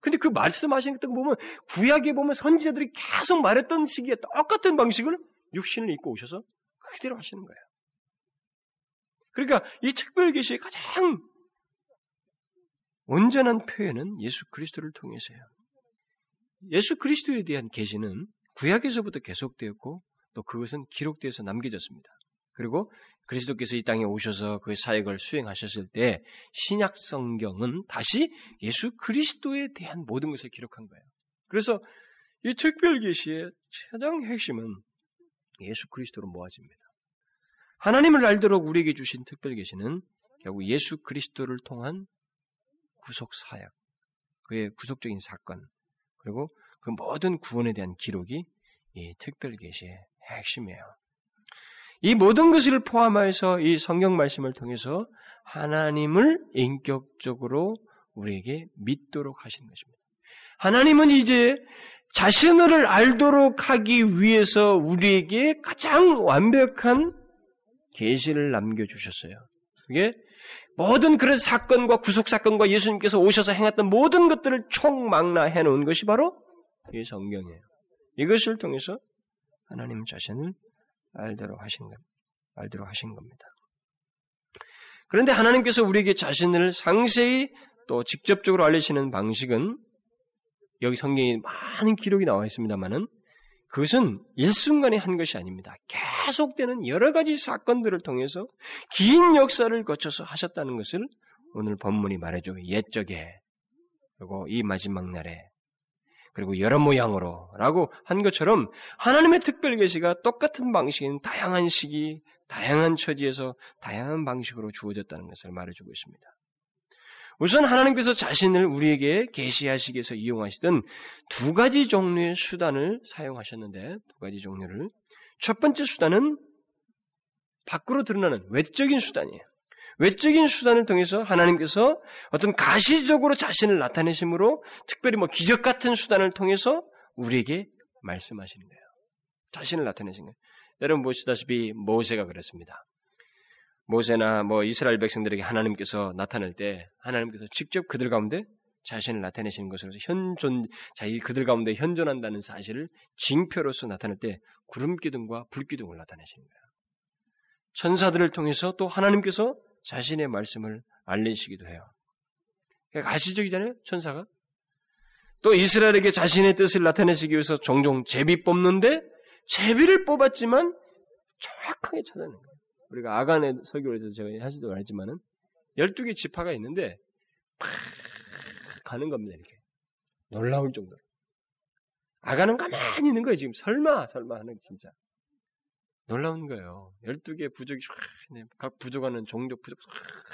근데 그 말씀하신 것들 보면 구약에 보면 선지자들이 계속 말했던 시기에 똑같은 방식을 육신을 입고 오셔서 그대로 하시는 거예요. 그러니까 이 특별 계시의 가장 온전한 표현은 예수 그리스도를 통해서요. 예수 그리스도에 대한 계시는 구약에서부터 계속되었고 또 그것은 기록되어서 남겨졌습니다. 그리고 그리스도께서 이 땅에 오셔서 그 사역을 수행하셨을 때 신약 성경은 다시 예수 그리스도에 대한 모든 것을 기록한 거예요. 그래서 이 특별 계시의 최장 핵심은 예수 그리스도로 모아집니다. 하나님을 알도록 우리에게 주신 특별 계시는 결국 예수 그리스도를 통한 구속 사역, 그의 구속적인 사건, 그리고 그 모든 구원에 대한 기록이 이 특별 계시의 핵심이에요. 이 모든 것을 포함해서 이 성경 말씀을 통해서 하나님을 인격적으로 우리에게 믿도록 하시는 것입니다. 하나님은 이제 자신을 알도록 하기 위해서 우리에게 가장 완벽한 계시를 남겨 주셨어요. 그게 모든 그런 사건과 구속 사건과 예수님께서 오셔서 행했던 모든 것들을 총망라해 놓은 것이 바로 이 성경이에요. 이것을 통해서 하나님 자신을 알도록 하신. 알도록 하신 겁니다. 그런데 하나님께서 우리에게 자신을 상세히 또 직접적으로 알리시는 방식은 여기 성경에 많은 기록이 나와 있습니다만은 그것은 일순간에 한 것이 아닙니다. 계속되는 여러 가지 사건들을 통해서 긴 역사를 거쳐서 하셨다는 것을 오늘 본문이 말해줘 옛적에 그리고 이 마지막 날에 그리고 여러 모양으로 라고 한 것처럼 하나님의 특별 계시가 똑같은 방식인 다양한 시기, 다양한 처지에서 다양한 방식으로 주어졌다는 것을 말해주고 있습니다. 우선 하나님께서 자신을 우리에게 계시하시기 위해서 이용하시던 두 가지 종류의 수단을 사용하셨는데 두 가지 종류를 첫 번째 수단은 밖으로 드러나는 외적인 수단이에요. 외적인 수단을 통해서 하나님께서 어떤 가시적으로 자신을 나타내심으로 특별히 뭐 기적 같은 수단을 통해서 우리에게 말씀하시는 거예요. 자신을 나타내신 거예요. 여러분 보시다시피 모세가 그랬습니다. 모세나 뭐 이스라엘 백성들에게 하나님께서 나타날 때 하나님께서 직접 그들 가운데 자신을 나타내시는 것으로 현존 자기 그들 가운데 현존한다는 사실을 징표로서 나타낼 때 구름 기둥과 불 기둥을 나타내시는 거예요. 천사들을 통해서 또 하나님께서 자신의 말씀을 알리시기도 해요. 그러니까 가시적이잖아요, 천사가. 또 이스라엘에게 자신의 뜻을 나타내시기 위해서 종종 제비 뽑는데 제비를 뽑았지만 정확하게 찾아낸 거예요. 우리가 아간의 설교에서 제가 하시도 말했지만은 12개 지파가 있는데 팍 가는 겁니다, 이렇게. 놀라울 정도로. 아간은 가만히 있는 거예요, 지금. 설마, 설마 하는 진짜. 놀라운 거예요. 12개 부족이 각 부족하는 종족, 부족,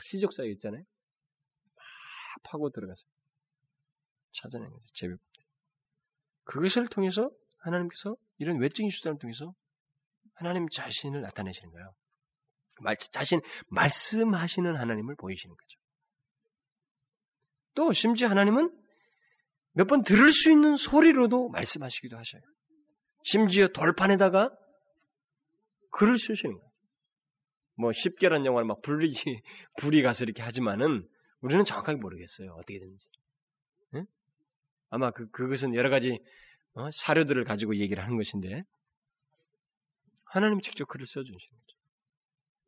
시족 사이 있잖아요. 막 파고 들어가서 찾아낸 거죠. 제비. 그것을 통해서 하나님께서 이런 외적인 수단을 통해서 하나님 자신을 나타내시는 거예요. 자신 말씀하시는 하나님을 보이시는 거죠. 또 심지어 하나님은 몇 번 들을 수 있는 소리로도 말씀하시기도 하셔요. 심지어 돌판에다가 글을 쓰시는 거예요. 뭐 십계란 영화를 막 불이 불이 가서 이렇게 하지만은 우리는 정확하게 모르겠어요. 어떻게 되는지. 응? 아마 그 그것은 여러 가지 어? 사료들을 가지고 얘기를 하는 것인데 하나님이 직접 글을 써주시는.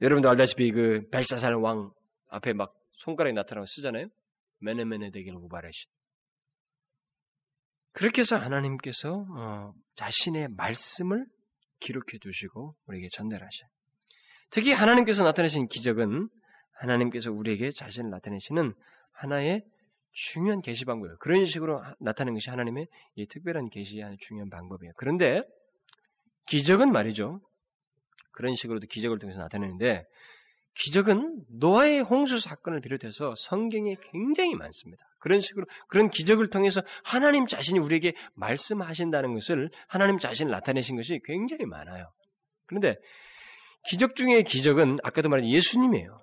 여러분도 알다시피 그 벨사살 왕 앞에 막 손가락이 나타나고 쓰잖아요. 메네메네 되기를 우바르시. 그렇게 해서 하나님께서 어, 자신의 말씀을 기록해 두시고 우리에게 전달하셔요. 특히 하나님께서 나타내신 기적은 하나님께서 우리에게 자신을 나타내시는 하나의 중요한 계시 방법이에요. 그런 식으로 나타내는 것이 하나님의 이 특별한 계시의 중요한 방법이에요. 그런데 기적은 말이죠. 그런 식으로도 기적을 통해서 나타내는데 기적은 노아의 홍수 사건을 비롯해서 성경에 굉장히 많습니다. 그런 식으로 그런 기적을 통해서 하나님 자신이 우리에게 말씀하신다는 것을 하나님 자신을 나타내신 것이 굉장히 많아요. 그런데 기적 중의 기적은 아까도 말한 예수님이에요.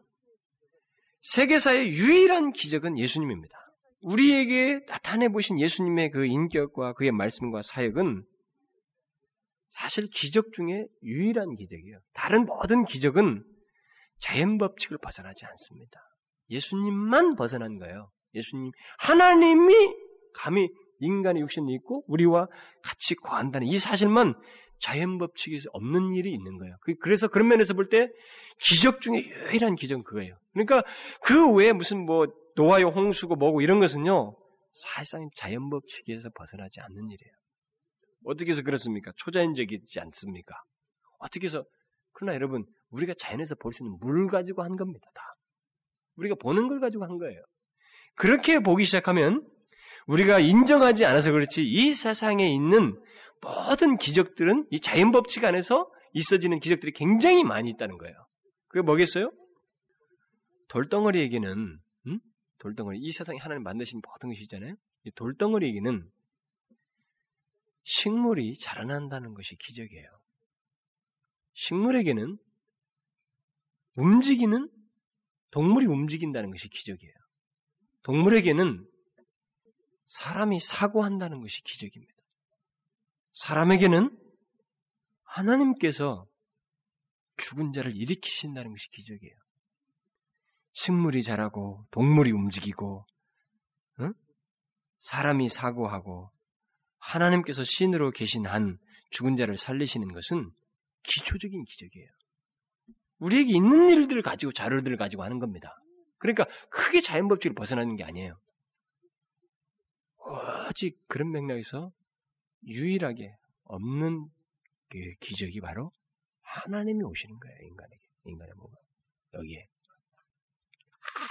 세계사의 유일한 기적은 예수님입니다. 우리에게 나타내 보신 예수님의 그 인격과 그의 말씀과 사역은 사실 기적 중에 유일한 기적이에요. 다른 모든 기적은 자연 법칙을 벗어나지 않습니다. 예수님만 벗어난 거예요. 예수님, 하나님이 감히 인간의 육신이 있고 우리와 같이 거한다는 이 사실만 자연 법칙에서 없는 일이 있는 거예요. 그, 그래서 그런 면에서 볼 때 기적 중에 유일한 기적은 그거예요. 그러니까 그 외에 무슨 뭐 노아의 홍수고 뭐고 이런 것은요 사실상 자연 법칙에서 벗어나지 않는 일이에요. 어떻게 해서 그렇습니까? 초자연적이지 않습니까? 어떻게 해서 그러나 여러분 우리가 자연에서 볼 수 있는 물 가지고 한 겁니다. 다 우리가 보는 걸 가지고 한 거예요. 그렇게 보기 시작하면 우리가 인정하지 않아서 그렇지 이 세상에 있는 모든 기적들은 이 자연 법칙 안에서 있어지는 기적들이 굉장히 많이 있다는 거예요. 그게 뭐겠어요? 돌덩어리에게는 음? 돌덩어리 이 세상에 하나님 만드신 모든 것이 있잖아요. 이 돌덩어리에게는 식물이 자라난다는 것이 기적이에요. 식물에게는 움직이는 동물이 움직인다는 것이 기적이에요. 동물에게는 사람이 사고한다는 것이 기적입니다. 사람에게는 하나님께서 죽은 자를 일으키신다는 것이 기적이에요. 식물이 자라고 동물이 움직이고 응? 사람이 사고하고 하나님께서 신으로 계신 한 죽은 자를 살리시는 것은 기초적인 기적이에요. 우리에게 있는 일들을 가지고 자료들을 가지고 하는 겁니다. 그러니까 크게 자연법칙을 벗어나는 게 아니에요. 오직 그런 맥락에서 유일하게 없는 그 기적이 바로 하나님이 오시는 거예요, 인간에게. 인간의 몸. 여기에.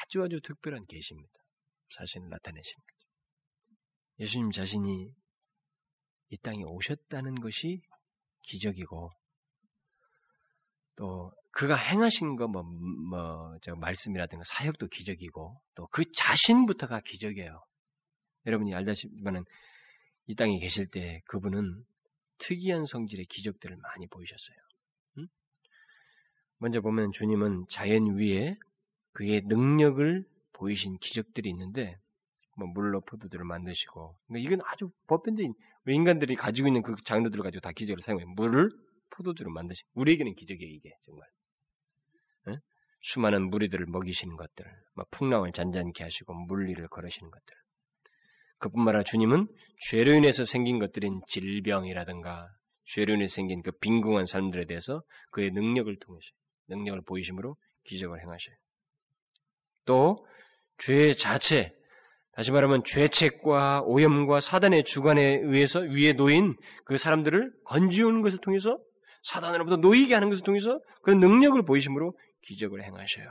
아주 아주 특별한 계시입니다. 자신을 나타내시는 거죠. 예수님 자신이 이 땅에 오셨다는 것이 기적이고 또 그가 행하신 거뭐 뭐 저 말씀이라든가 사역도 기적이고 또 그 자신부터가 기적이에요. 여러분이 알다시피만은 이 땅에 계실 때 그분은 특이한 성질의 기적들을 많이 보이셨어요. 응? 먼저 보면 주님은 자연 위에 그의 능력을 보이신 기적들이 있는데 뭐 물로 포도들을 만드시고 그러니까 이건 아주 보편적인 인간들이 가지고 있는 그 장르들을 가지고 다 기적을 사용해요. 물을 포도주로 만드신 우리에게는 기적이에요 이게 정말 응? 수많은 무리들을 먹이시는 것들, 막 풍랑을 잔잔케 하시고 물리를 걸으시는 것들. 그뿐만 아니라 주님은 죄로 인해서 생긴 것들인 질병이라든가 죄로 인해서 생긴 그 빈궁한 사람들에 대해서 그의 능력을 통해서 능력을 보이심으로 기적을 행하셔요. 또 죄 자체 다시 말하면 죄책과 오염과 사단의 주관에 의해서 위에 놓인 그 사람들을 건지우는 것을 통해서 사단으로부터 놓이게 하는 것을 통해서 그런 능력을 보이심으로 기적을 행하셔요.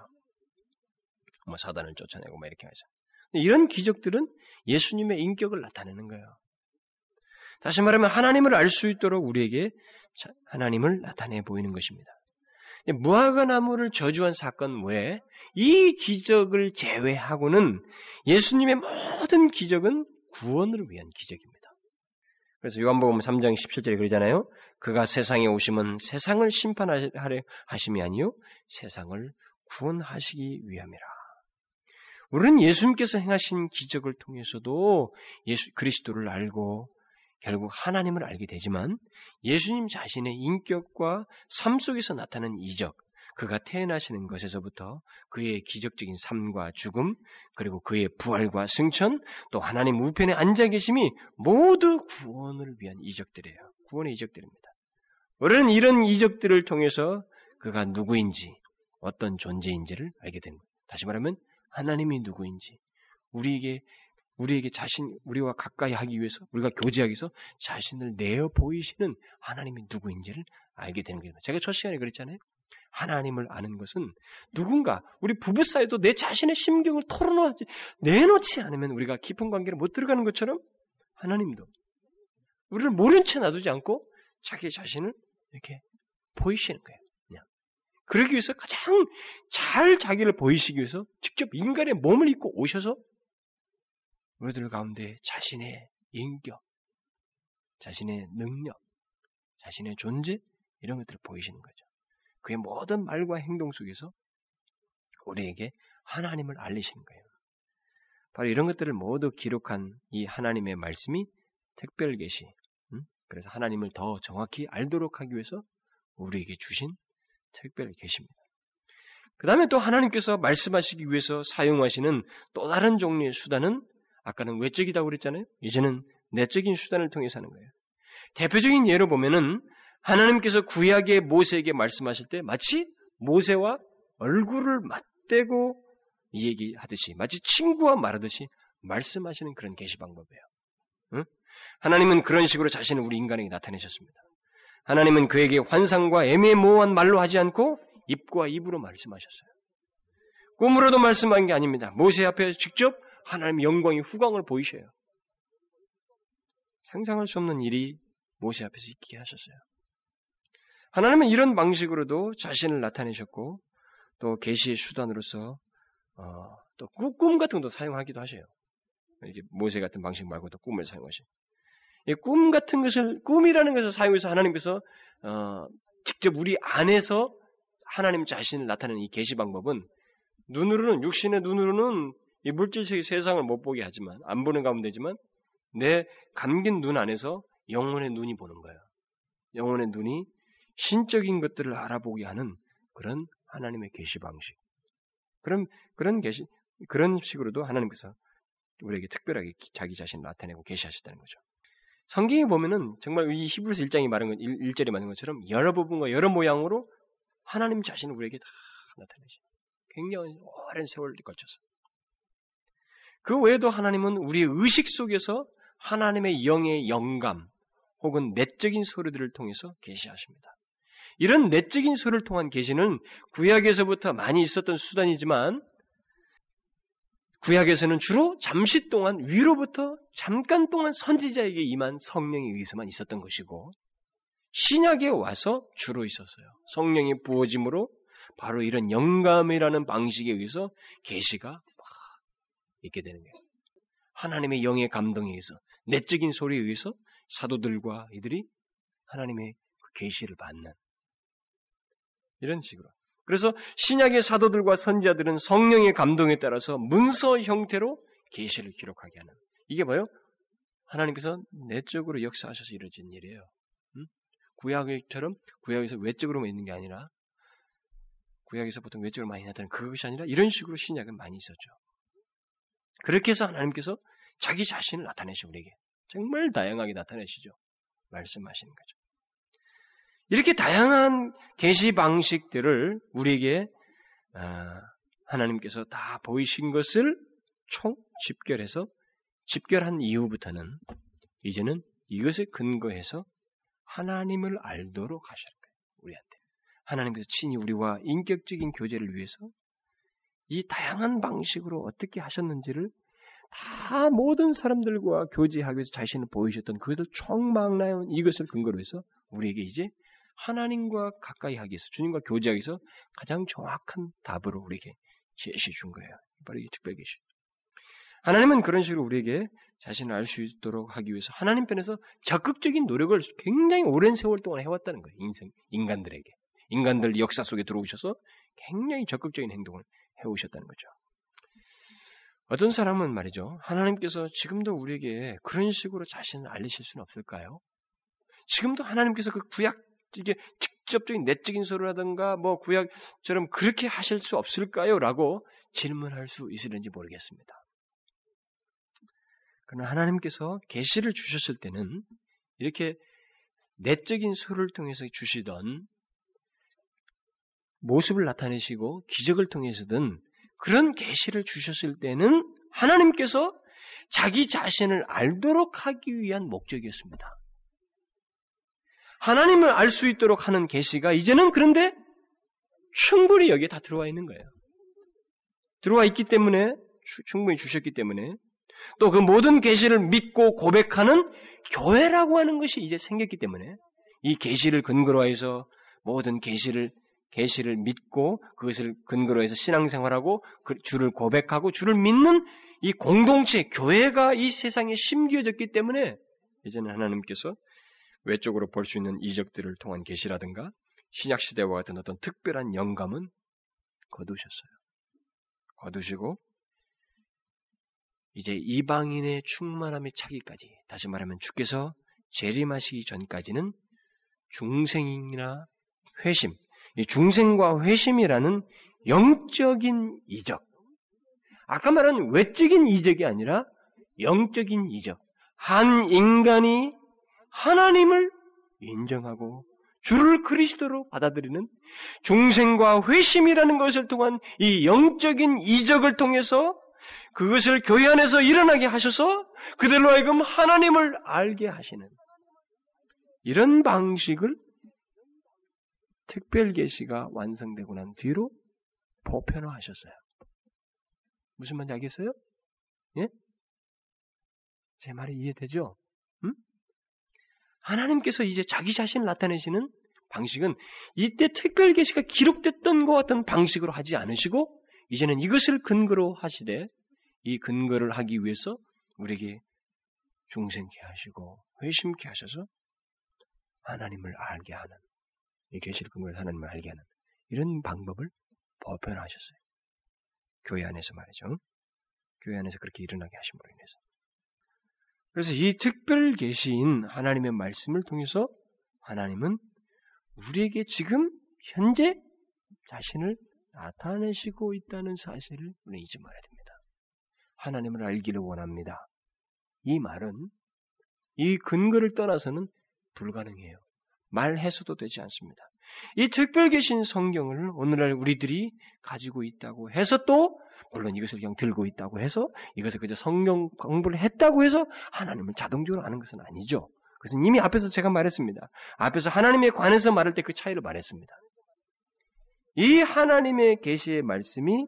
뭐 사단을 쫓아내고 막 이렇게 하죠. 이런 기적들은 예수님의 인격을 나타내는 거예요. 다시 말하면 하나님을 알 수 있도록 우리에게 하나님을 나타내 보이는 것입니다. 무화과 나무를 저주한 사건 외에 이 기적을 제외하고는 예수님의 모든 기적은 구원을 위한 기적입니다. 그래서 요한복음 3장 17절에 그러잖아요. 그가 세상에 오시면 세상을 심판하려 하심이 아니요 세상을 구원하시기 위함이라. 우리는 예수님께서 행하신 기적을 통해서도 예수 그리스도를 알고 결국 하나님을 알게 되지만 예수님 자신의 인격과 삶 속에서 나타나는 이적, 그가 태어나시는 것에서부터 그의 기적적인 삶과 죽음, 그리고 그의 부활과 승천, 또 하나님 우편에 앉아 계심이 모두 구원을 위한 이적들이에요. 구원의 이적들입니다. 우리는 이런 이적들을 통해서 그가 누구인지, 어떤 존재인지를 알게 됩니다. 다시 말하면 하나님이 누구인지, 우리에게 우리에게 자신, 우리와 가까이 하기 위해서, 우리가 교제하기 위해서 자신을 내어 보이시는 하나님이 누구인지를 알게 되는 겁니다. 제가 첫 시간에 그랬잖아요. 하나님을 아는 것은 누군가, 우리 부부 사이도 내 자신의 심경을 털어놓지, 내놓지 않으면 우리가 깊은 관계를 못 들어가는 것처럼 하나님도 우리를 모른 채 놔두지 않고 자기 자신을 이렇게 보이시는 거예요. 그냥. 그러기 위해서 가장 잘 자기를 보이시기 위해서 직접 인간의 몸을 입고 오셔서 우리들 가운데 자신의 인격, 자신의 능력, 자신의 존재 이런 것들을 보이시는 거죠. 그의 모든 말과 행동 속에서 우리에게 하나님을 알리시는 거예요. 바로 이런 것들을 모두 기록한 이 하나님의 말씀이 특별 계시. 음? 그래서 하나님을 더 정확히 알도록 하기 위해서 우리에게 주신 특별 계시입니다. 그 다음에 또 하나님께서 말씀하시기 위해서 사용하시는 또 다른 종류의 수단은 아까는 외적이다고 그랬잖아요. 이제는 내적인 수단을 통해서 하는 거예요. 대표적인 예로 보면은 하나님께서 구약의 모세에게 말씀하실 때 마치 모세와 얼굴을 맞대고 얘기하듯이 마치 친구와 말하듯이 말씀하시는 그런 계시 방법이에요. 응? 하나님은 그런 식으로 자신을 우리 인간에게 나타내셨습니다. 하나님은 그에게 환상과 애매모호한 말로 하지 않고 입과 입으로 말씀하셨어요. 꿈으로도 말씀한 게 아닙니다. 모세 앞에 직접 하나님의 영광이 후광을 보이셔요. 상상할 수 없는 일이 모세 앞에서 있게 하셨어요. 하나님은 이런 방식으로도 자신을 나타내셨고 또 계시의 수단으로서 어, 또 꿈 같은 것도 사용하기도 하셔요. 이게 모세 같은 방식 말고도 꿈을 사용하셔. 꿈 같은 것을 꿈이라는 것을 사용해서 하나님께서 어, 직접 우리 안에서 하나님 자신을 나타내는 이 계시 방법은 눈으로는 육신의 눈으로는 이 물질적인 세상을 못 보게 하지만 안 보는 가운데지만 내 감긴 눈 안에서 영혼의 눈이 보는 거예요. 영혼의 눈이 신적인 것들을 알아보게 하는 그런 하나님의 계시 방식. 그런 그런 계시 그런 식으로도 하나님께서 우리에게 특별하게 자기 자신을 나타내고 계시하셨다는 거죠. 성경에 보면은 정말 이 히브리서 1장이 말한 것, 1절에 말한 것처럼 여러 부분과 여러 모양으로 하나님 자신을 우리에게 다 나타내시. 굉장히 오랜 세월을 거쳐서. 그 외에도 하나님은 우리의 의식 속에서 하나님의 영의 영감 혹은 내적인 소리들을 통해서 계시하십니다. 이런 내적인 소리를 통한 계시는 구약에서부터 많이 있었던 수단이지만 구약에서는 주로 잠시 동안 위로부터 잠깐 동안 선지자에게 임한 성령에 의해서만 있었던 것이고 신약에 와서 주로 있었어요. 성령의 부어짐으로 바로 이런 영감이라는 방식에 의해서 계시가 막 있게 되는 거예요. 하나님의 영의 감동에 의해서 내적인 소리에 의해서 사도들과 이들이 하나님의 그 계시를 받는 이런 식으로. 그래서 신약의 사도들과 선지자들은 성령의 감동에 따라서 문서 형태로 계시를 기록하게 하는 이게 뭐예요? 하나님께서 내적으로 역사하셔서 이루어진 일이에요. 음? 구약처럼 구약에서 외적으로만 있는 게 아니라 구약에서 보통 외적으로 많이 나타나는 그것이 아니라 이런 식으로 신약은 많이 있었죠. 그렇게 해서 하나님께서 자기 자신을 나타내시고 우리에게 정말 다양하게 나타내시죠. 말씀하시는 거죠. 이렇게 다양한 계시 방식들을 우리에게 아, 하나님께서 다 보이신 것을 총 집결해서 집결한 이후부터는 이제는 이것에 근거해서 하나님을 알도록 하시는 거예요. 우리한테. 하나님께서 친히 우리와 인격적인 교제를 위해서 이 다양한 방식으로 어떻게 하셨는지를 다 모든 사람들과 교제하기 위해서 자신을 보이셨던 그것을 총망라한 이것을 근거로 해서 우리에게 이제 하나님과 가까이 하기 위해서 주님과 교제하기 위해서 가장 정확한 답으로 우리에게 제시해 준 거예요. 바로 이 특별 계시. 하나님은 그런 식으로 우리에게 자신을 알 수 있도록 하기 위해서 하나님 편에서 적극적인 노력을 굉장히 오랜 세월 동안 해왔다는 거예요. 인생 인간들에게 인간들 역사 속에 들어오셔서 굉장히 적극적인 행동을 해오셨다는 거죠. 어떤 사람은 말이죠. 하나님께서 지금도 우리에게 그런 식으로 자신을 알리실 수는 없을까요? 지금도 하나님께서 그 구약 이게 직접적인 내적인 소리라든가 뭐 구약처럼 그렇게 하실 수 없을까요? 라고 질문할 수 있을는지 모르겠습니다. 그러나 하나님께서 계시를 주셨을 때는 이렇게 내적인 소를 통해서 주시던 모습을 나타내시고 기적을 통해서든 그런 계시를 주셨을 때는 하나님께서 자기 자신을 알도록 하기 위한 목적이었습니다. 하나님을 알 수 있도록 하는 계시가 이제는 그런데 충분히 여기에 다 들어와 있는 거예요. 들어와 있기 때문에 충분히 주셨기 때문에 또 그 모든 계시를 믿고 고백하는 교회라고 하는 것이 이제 생겼기 때문에 이 계시를 근거로 해서 모든 계시를 계시를 믿고 그것을 근거로 해서 신앙생활하고 그 주를 고백하고 주를 믿는 이 공동체 교회가 이 세상에 심겨졌기 때문에 이제는 하나님께서 외적으로 볼 수 있는 이적들을 통한 계시라든가 신약 시대와 같은 어떤 특별한 영감은 거두셨어요. 거두시고 이제 이방인의 충만함에 차기까지 다시 말하면 주께서 재림하시기 전까지는 중생이나 회심, 이 중생과 회심이라는 영적인 이적. 아까 말한 외적인 이적이 아니라 영적인 이적. 한 인간이 하나님을 인정하고 주를 그리스도로 받아들이는 중생과 회심이라는 것을 통한 이 영적인 이적을 통해서 그것을 교회 안에서 일어나게 하셔서 그들로 하여금 하나님을 알게 하시는 이런 방식을 특별 계시가 완성되고 난 뒤로 보편화하셨어요. 무슨 말인지 알겠어요? 예? 제 말이 이해되죠? 음? 하나님께서 이제 자기 자신을 나타내시는 방식은 이때 특별 계시가 기록됐던 것 같은 방식으로 하지 않으시고 이제는 이것을 근거로 하시되 이 근거를 하기 위해서 우리에게 중생케 하시고 회심케 하셔서 하나님을 알게 하는 이 계시를 근거로 하나님을 알게 하는 이런 방법을 보편화하셨어요. 교회 안에서 말이죠. 교회 안에서 그렇게 일어나게 하심으로 인해서. 그래서 이 특별 계시인 하나님의 말씀을 통해서 하나님은 우리에게 지금 현재 자신을 나타내시고 있다는 사실을 우리는 잊지 말아야 됩니다. 하나님을 알기를 원합니다. 이 말은 이 근거를 떠나서는 불가능해요. 말해서도 되지 않습니다. 이 특별 계신 성경을 오늘날 우리들이 가지고 있다고 해서 또 물론 이것을 그냥 들고 있다고 해서 이것을 그저 성경 공부를 했다고 해서 하나님을 자동적으로 아는 것은 아니죠. 그것은 이미 앞에서 제가 말했습니다. 앞에서 하나님에 관해서 말할 때 그 차이를 말했습니다. 이 하나님의 계시의 말씀이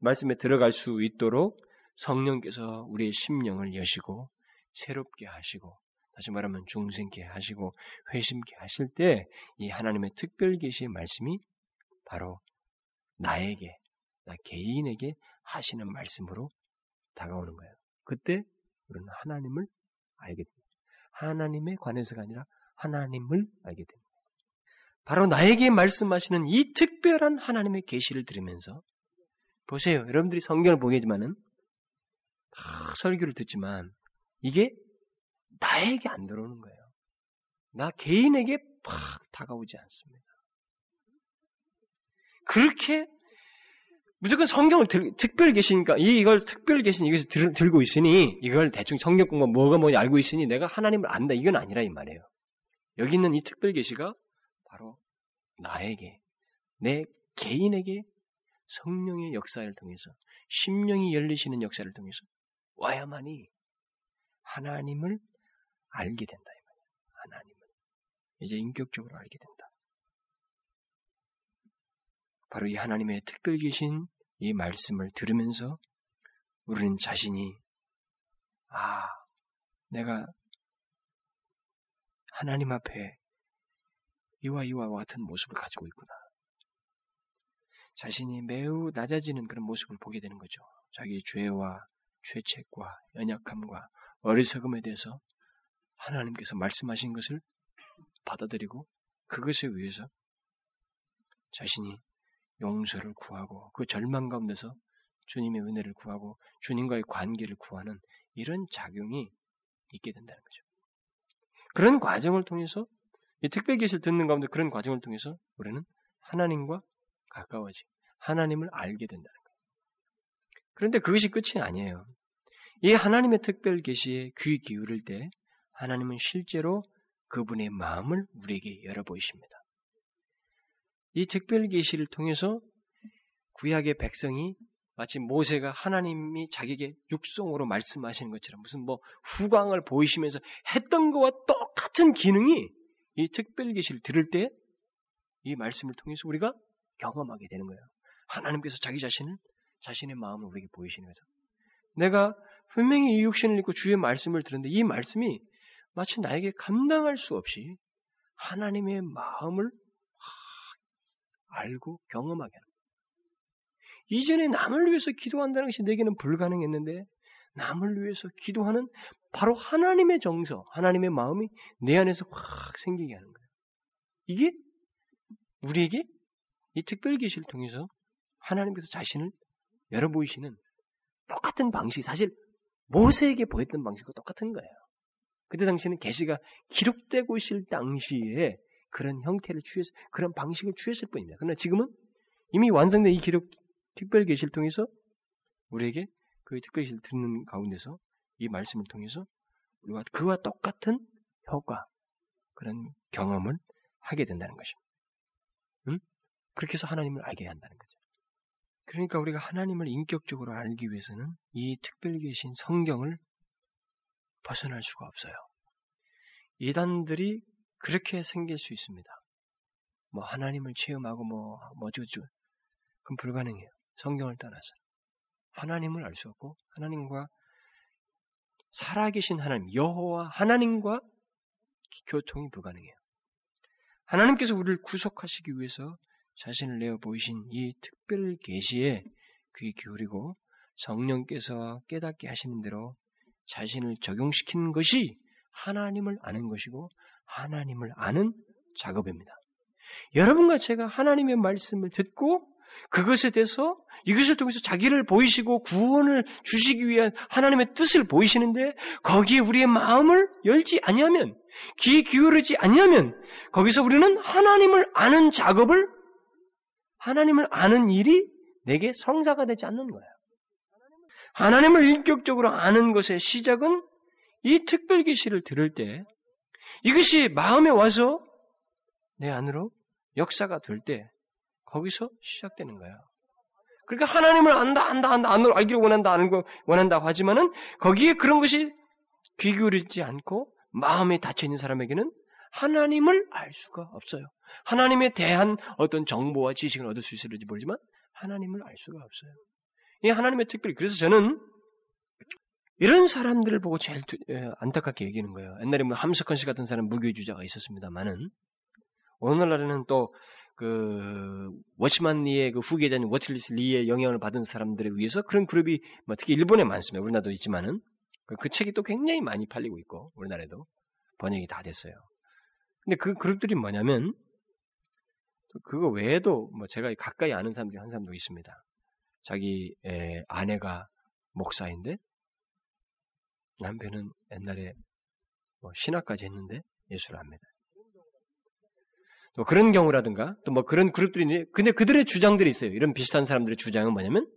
말씀에 들어갈 수 있도록 성령께서 우리의 심령을 여시고 새롭게 하시고 다시 말하면 중생케 하시고 회심케 하실 때 이 하나님의 특별 계시의 말씀이 바로 나에게 나 개인에게 하시는 말씀으로 다가오는 거예요. 그때 우리는 하나님을 알게 됩니다. 하나님에 관해서가 아니라 하나님을 알게 됩니다. 바로 나에게 말씀하시는 이 특별한 하나님의 계시를 들으면서 보세요. 여러분들이 성경을 보겠지만은 다 설교를 듣지만 이게 나에게 안 들어오는 거예요. 나 개인에게 팍 다가오지 않습니다. 그렇게 무조건 성경을 들, 특별 계시니까 이 이걸 특별 계신 이것을 들, 들고 있으니 이걸 대충 성경 공부 뭐가 뭐지 알고 있으니 내가 하나님을 안다 이건 아니라 이 말이에요. 여기 있는 이 특별 계시가 바로 나에게 내 개인에게 성령의 역사를 통해서 심령이 열리시는 역사를 통해서 와야만이 하나님을 알게 된다 이 말이에요. 하나님을 이제 인격적으로 알게 된다. 바로 이 하나님의 특별 계신 이 말씀을 들으면서 우리는 자신이 아 내가 하나님 앞에 이와 이와 같은 모습을 가지고 있구나. 자신이 매우 낮아지는 그런 모습을 보게 되는 거죠. 자기 죄와 죄책과 연약함과 어리석음에 대해서 하나님께서 말씀하신 것을 받아들이고 그것에 의해서 자신이 용서를 구하고 그 절망 가운데서 주님의 은혜를 구하고 주님과의 관계를 구하는 이런 작용이 있게 된다는 거죠. 그런 과정을 통해서 이 특별 계시를 듣는 가운데 그런 과정을 통해서 우리는 하나님과 가까워지 하나님을 알게 된다는 거예요. 그런데 그것이 끝이 아니에요. 이 하나님의 특별 계시에 귀 기울일 때 하나님은 실제로 그분의 마음을 우리에게 열어 보이십니다. 이 특별 계시를 통해서 구약의 백성이 마치 모세가 하나님이 자기에게 육성으로 말씀하시는 것처럼 무슨 뭐 후광을 보이시면서 했던 것과 똑같은 기능이 이 특별 계시를 들을 때 이 말씀을 통해서 우리가 경험하게 되는 거예요. 하나님께서 자기 자신을 자신의 마음을 우리에게 보이시는 거죠. 내가 분명히 이 육신을 입고 주의 말씀을 들었는데 이 말씀이 마치 나에게 감당할 수 없이 하나님의 마음을 알고 경험하게 거예요. 이전에 남을 위해서 기도한다는 것이 내게는 불가능했는데 남을 위해서 기도하는 바로 하나님의 정서, 하나님의 마음이 내 안에서 확 생기게 하는 거예요. 이게 우리에게 이 특별 계시를 통해서 하나님께서 자신을 열어 보이시는 똑같은 방식, 사실 모세에게 보였던 방식과 똑같은 거예요. 그때 당시에는 계시가 기록되고 있을 당시에 그런 형태를 취해서 그런 방식을 취했을 뿐입니다. 그러나 지금은 이미 완성된 이 기록 특별 계시를 통해서 우리에게 그 특별 계시를 듣는 가운데서 이 말씀을 통해서 우리가 그와 똑같은 효과 그런 경험을 하게 된다는 것입니다. 응? 그렇게 해서 하나님을 알게 한다는 거죠. 그러니까 우리가 하나님을 인격적으로 알기 위해서는 이 특별 계신 성경을 벗어날 수가 없어요. 이단들이 그렇게 생길 수 있습니다. 뭐 하나님을 체험하고 뭐 뭐저저 그건 불가능해요. 성경을 떠나서 하나님을 알 수 없고 하나님과 살아계신 하나님 여호와 하나님과 교통이 불가능해요. 하나님께서 우리를 구속하시기 위해서 자신을 내어 보이신 이 특별 계시에 귀 기울이고 성령께서 깨닫게 하시는 대로 자신을 적용시키는 것이 하나님을 아는 것이고 하나님을 아는 작업입니다. 여러분과 제가 하나님의 말씀을 듣고 그것에 대해서 이것을 통해서 자기를 보이시고 구원을 주시기 위한 하나님의 뜻을 보이시는데 거기에 우리의 마음을 열지 아니하면 귀 기울이지 아니하면 거기서 우리는 하나님을 아는 작업을 하나님을 아는 일이 내게 성사가 되지 않는 거예요. 하나님을 인격적으로 아는 것의 시작은 이 특별 계시를 들을 때 이것이 마음에 와서 내 안으로 역사가 될 때 거기서 시작되는 거예요. 그러니까 하나님을 안다, 안다, 안다, 안으로 알기를 원한다, 아는 거 원한다고 하지만은 거기에 그런 것이 귀 기울이지 않고 마음에 닫혀 있는 사람에게는 하나님을 알 수가 없어요. 하나님에 대한 어떤 정보와 지식을 얻을 수 있을지 모르지만 하나님을 알 수가 없어요. 이 하나님의 특별히 그래서 저는 이런 사람들을 보고 제일 예, 안타깝게 여기는 거예요. 옛날에 뭐 함석헌 씨 같은 사람 무교회주의자가 있었습니다만은 오늘날에는 또 그 워치만 리의 그 후계자인 위트니스 리의 영향을 받은 사람들에 의해서 그런 그룹이 뭐 특히 일본에 많습니다. 우리나라도 있지만은 그, 그 책이 또 굉장히 많이 팔리고 있고 우리나라에도 번역이 다 됐어요. 근데 그 그룹들이 뭐냐면 그거 외에도 뭐 제가 가까이 아는 사람 중에 한 사람도 있습니다. 자기 에, 아내가 목사인데 남편은 옛날에 뭐 신학까지 했는데 예수를 압니다. 또 그런 경우라든가 또 뭐 그런 그룹들이 있는데 근데 그들의 주장들이 있어요. 이런 비슷한 사람들의 주장은 뭐냐면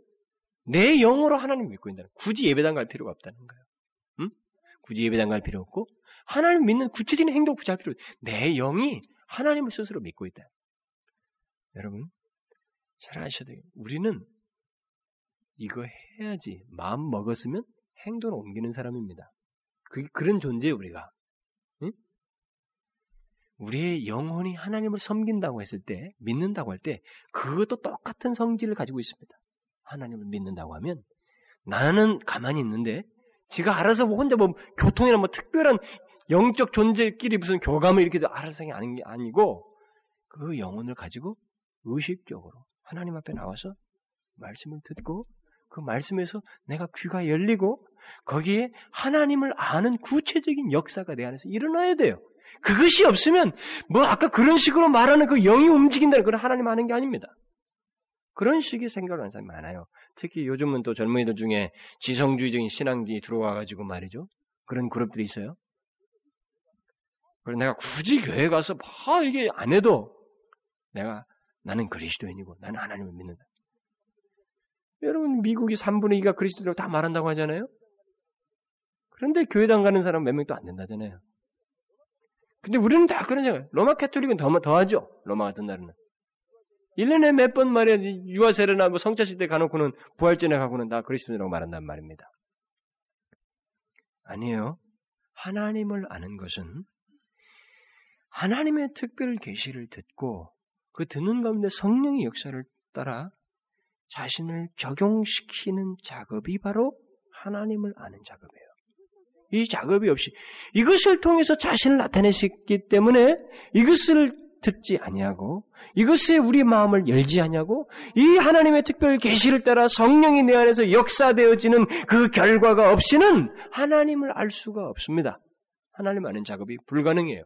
내 영으로 하나님 믿고 있다는 굳이 예배당 갈 필요가 없다는 거예요. 응? 굳이 예배당 갈 필요 없고 하나님 믿는 구체적인 행동 붙잡 필요. 내 영이 하나님을 스스로 믿고 있다. 여러분 잘 아셔야 돼요. 우리는 이거 해야지 마음 먹었으면 행동을 옮기는 사람입니다. 그, 그런 존재예요, 우리가. 응? 우리의 영혼이 하나님을 섬긴다고 했을 때, 믿는다고 할 때, 그것도 똑같은 성질을 가지고 있습니다. 하나님을 믿는다고 하면, 나는 가만히 있는데, 지가 알아서 뭐 혼자 뭐 교통이나 뭐 특별한 영적 존재끼리 무슨 교감을 이렇게 알아서 하는 게 아니고, 그 영혼을 가지고 의식적으로 하나님 앞에 나와서 말씀을 듣고 그 말씀에서 내가 귀가 열리고 거기에 하나님을 아는 구체적인 역사가 내 안에서 일어나야 돼요. 그것이 없으면 뭐 아까 그런 식으로 말하는 그 영이 움직인다는 그런 하나님 아는 게 아닙니다. 그런 식의 생각을 하는 사람이 많아요. 특히 요즘은 또 젊은이들 중에 지성주의적인 신앙이 들어와가지고 말이죠. 그런 그룹들이 있어요. 그래서 내가 굳이 교회 가서 뭐 이게 안 해도 내가 나는 그리스도인이고 나는 하나님을 믿는다. 여러분 미국이 3분의 2가 그리스도라고 다 말한다고 하잖아요. 그런데 교회당 가는 사람 몇 명도 안 된다잖아요. 근데 우리는 다 그러잖아요. 로마 캐톨릭은 더, 더 하죠. 로마 같은 나라는. 1년에 몇 번 말이야, 유아세례나 뭐 성자시대 가놓고는 부활전에 가고는 다 그리스도라고 말한단 말입니다. 아니에요. 하나님을 아는 것은 하나님의 특별 계시를 듣고 그 듣는 가운데 성령의 역사를 따라 자신을 적용시키는 작업이 바로 하나님을 아는 작업이에요. 이 작업이 없이 이것을 통해서 자신을 나타내셨기 때문에 이것을 듣지 아니하고 이것에 우리 마음을 열지 아니하고 이 하나님의 특별 계시를 따라 성령이 내 안에서 역사되어지는 그 결과가 없이는 하나님을 알 수가 없습니다. 하나님 아는 작업이 불가능해요.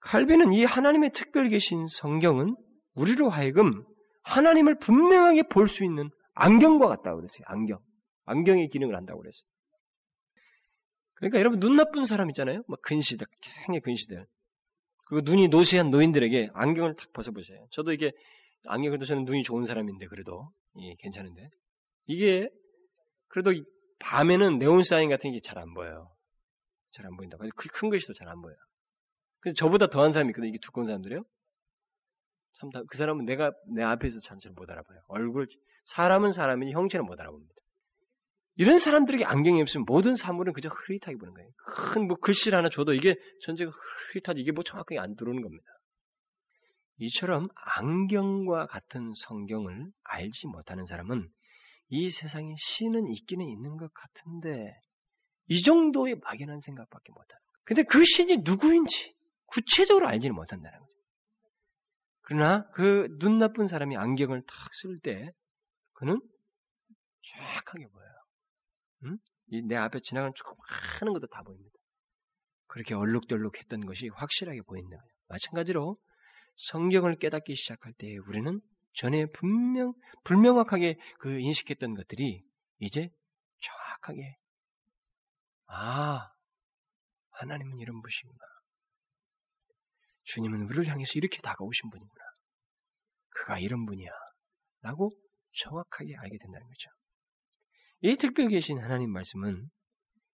칼빈은 이 하나님의 특별 계신 성경은 우리로 하여금 하나님을 분명하게 볼 수 있는 안경과 같다고 그랬어요. 안경. 안경의 기능을 한다고 그랬어요. 그러니까 여러분 눈 나쁜 사람 있잖아요. 막 근시들, 굉장히 근시들. 그리고 눈이 노쇠한 노인들에게 안경을 탁 벗어보세요. 저도 이게 안경을 도 저는 눈이 좋은 사람인데 그래도 예, 괜찮은데 이게 그래도 밤에는 네온 사인 같은 게 잘 안 보여요. 잘 안 보인다. 큰 글씨도 잘 안 보여요. 근데 저보다 더한 사람이 있거든요. 이게 두꺼운 사람들이요. 참, 그 사람은 내가 내 앞에서 전체를 못 알아봐요. 얼굴, 사람은 사람이지 형체는 못 알아봅니다. 이런 사람들에게 안경이 없으면 모든 사물은 그저 흐릿하게 보는 거예요. 큰 뭐 글씨를 하나 줘도 이게 전체가 흐릿하지 이게 뭐 정확하게 안 들어오는 겁니다. 이처럼 안경과 같은 성경을 알지 못하는 사람은 이 세상에 신은 있기는 있는 것 같은데 이 정도의 막연한 생각밖에 못하는 거예요. 근데 그 신이 누구인지 구체적으로 알지는 못한다는 거죠. 그러나 그 눈 나쁜 사람이 안경을 탁 쓸 때 그는 정확하게 보여요. 응? 내 앞에 지나가는 조그마한 것도 다 보입니다. 그렇게 얼룩덜룩 했던 것이 확실하게 보인다. 마찬가지로 성경을 깨닫기 시작할 때 우리는 전에 분명 불명확하게 그 인식했던 것들이 이제 정확하게 아 하나님은 이런 분이구나. 주님은 우리를 향해서 이렇게 다가오신 분이구나. 그가 이런 분이야. 라고 정확하게 알게 된다는 거죠. 이 특별 계신 하나님 말씀은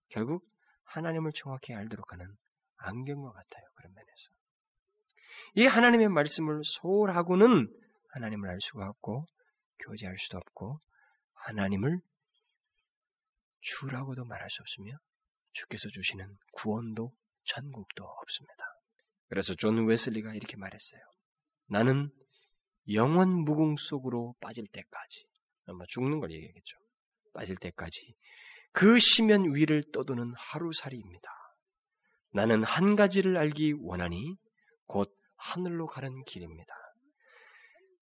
결국 하나님을 정확히 알도록 하는 안경과 같아요. 그런 면에서. 이 하나님의 말씀을 소홀하고는 하나님을 알 수가 없고 교제할 수도 없고 하나님을 주라고도 말할 수 없으며 주께서 주시는 구원도 전국도 없습니다. 그래서 존 웨슬리가 이렇게 말했어요. 나는 영원 무궁 속으로 빠질 때까지 아마 죽는 걸 얘기하겠죠. 빠질 때까지 그 심연 위를 떠도는 하루살이입니다. 나는 한 가지를 알기 원하니 곧 하늘로 가는 길입니다.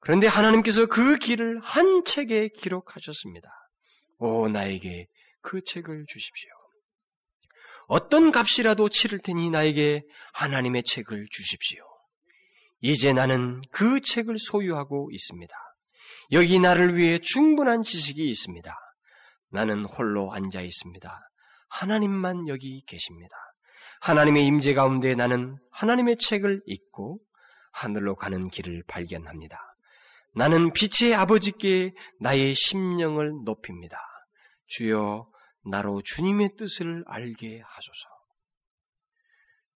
그런데 하나님께서 그 길을 한 책에 기록하셨습니다. 오, 나에게 그 책을 주십시오. 어떤 값이라도 치를 테니 나에게 하나님의 책을 주십시오. 이제 나는 그 책을 소유하고 있습니다. 여기 나를 위해 충분한 지식이 있습니다. 나는 홀로 앉아 있습니다. 하나님만 여기 계십니다. 하나님의 임재 가운데 나는 하나님의 책을 읽고 하늘로 가는 길을 발견합니다. 나는 빛의 아버지께 나의 심령을 높입니다. 주여 나로 주님의 뜻을 알게 하소서.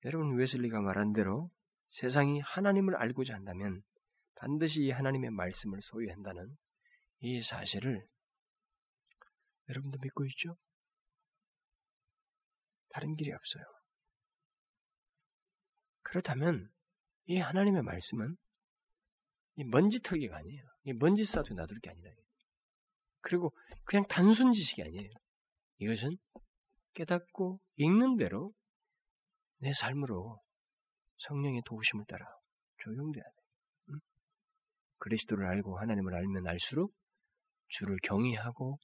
여러분 웨슬리가 말한 대로 세상이 하나님을 알고자 한다면 반드시 이 하나님의 말씀을 소유한다는 이 사실을 여러분도 믿고 있죠? 다른 길이 없어요. 그렇다면 이 하나님의 말씀은 이 먼지 털기가 아니에요. 이 먼지 쌓아도 놔둘 게 아니라. 그리고 그냥 단순 지식이 아니에요. 이것은 깨닫고 읽는 대로 내 삶으로 성령의 도우심을 따라 적용돼야 돼. 응? 그리스도를 알고 하나님을 알면 알수록 주를 경외하고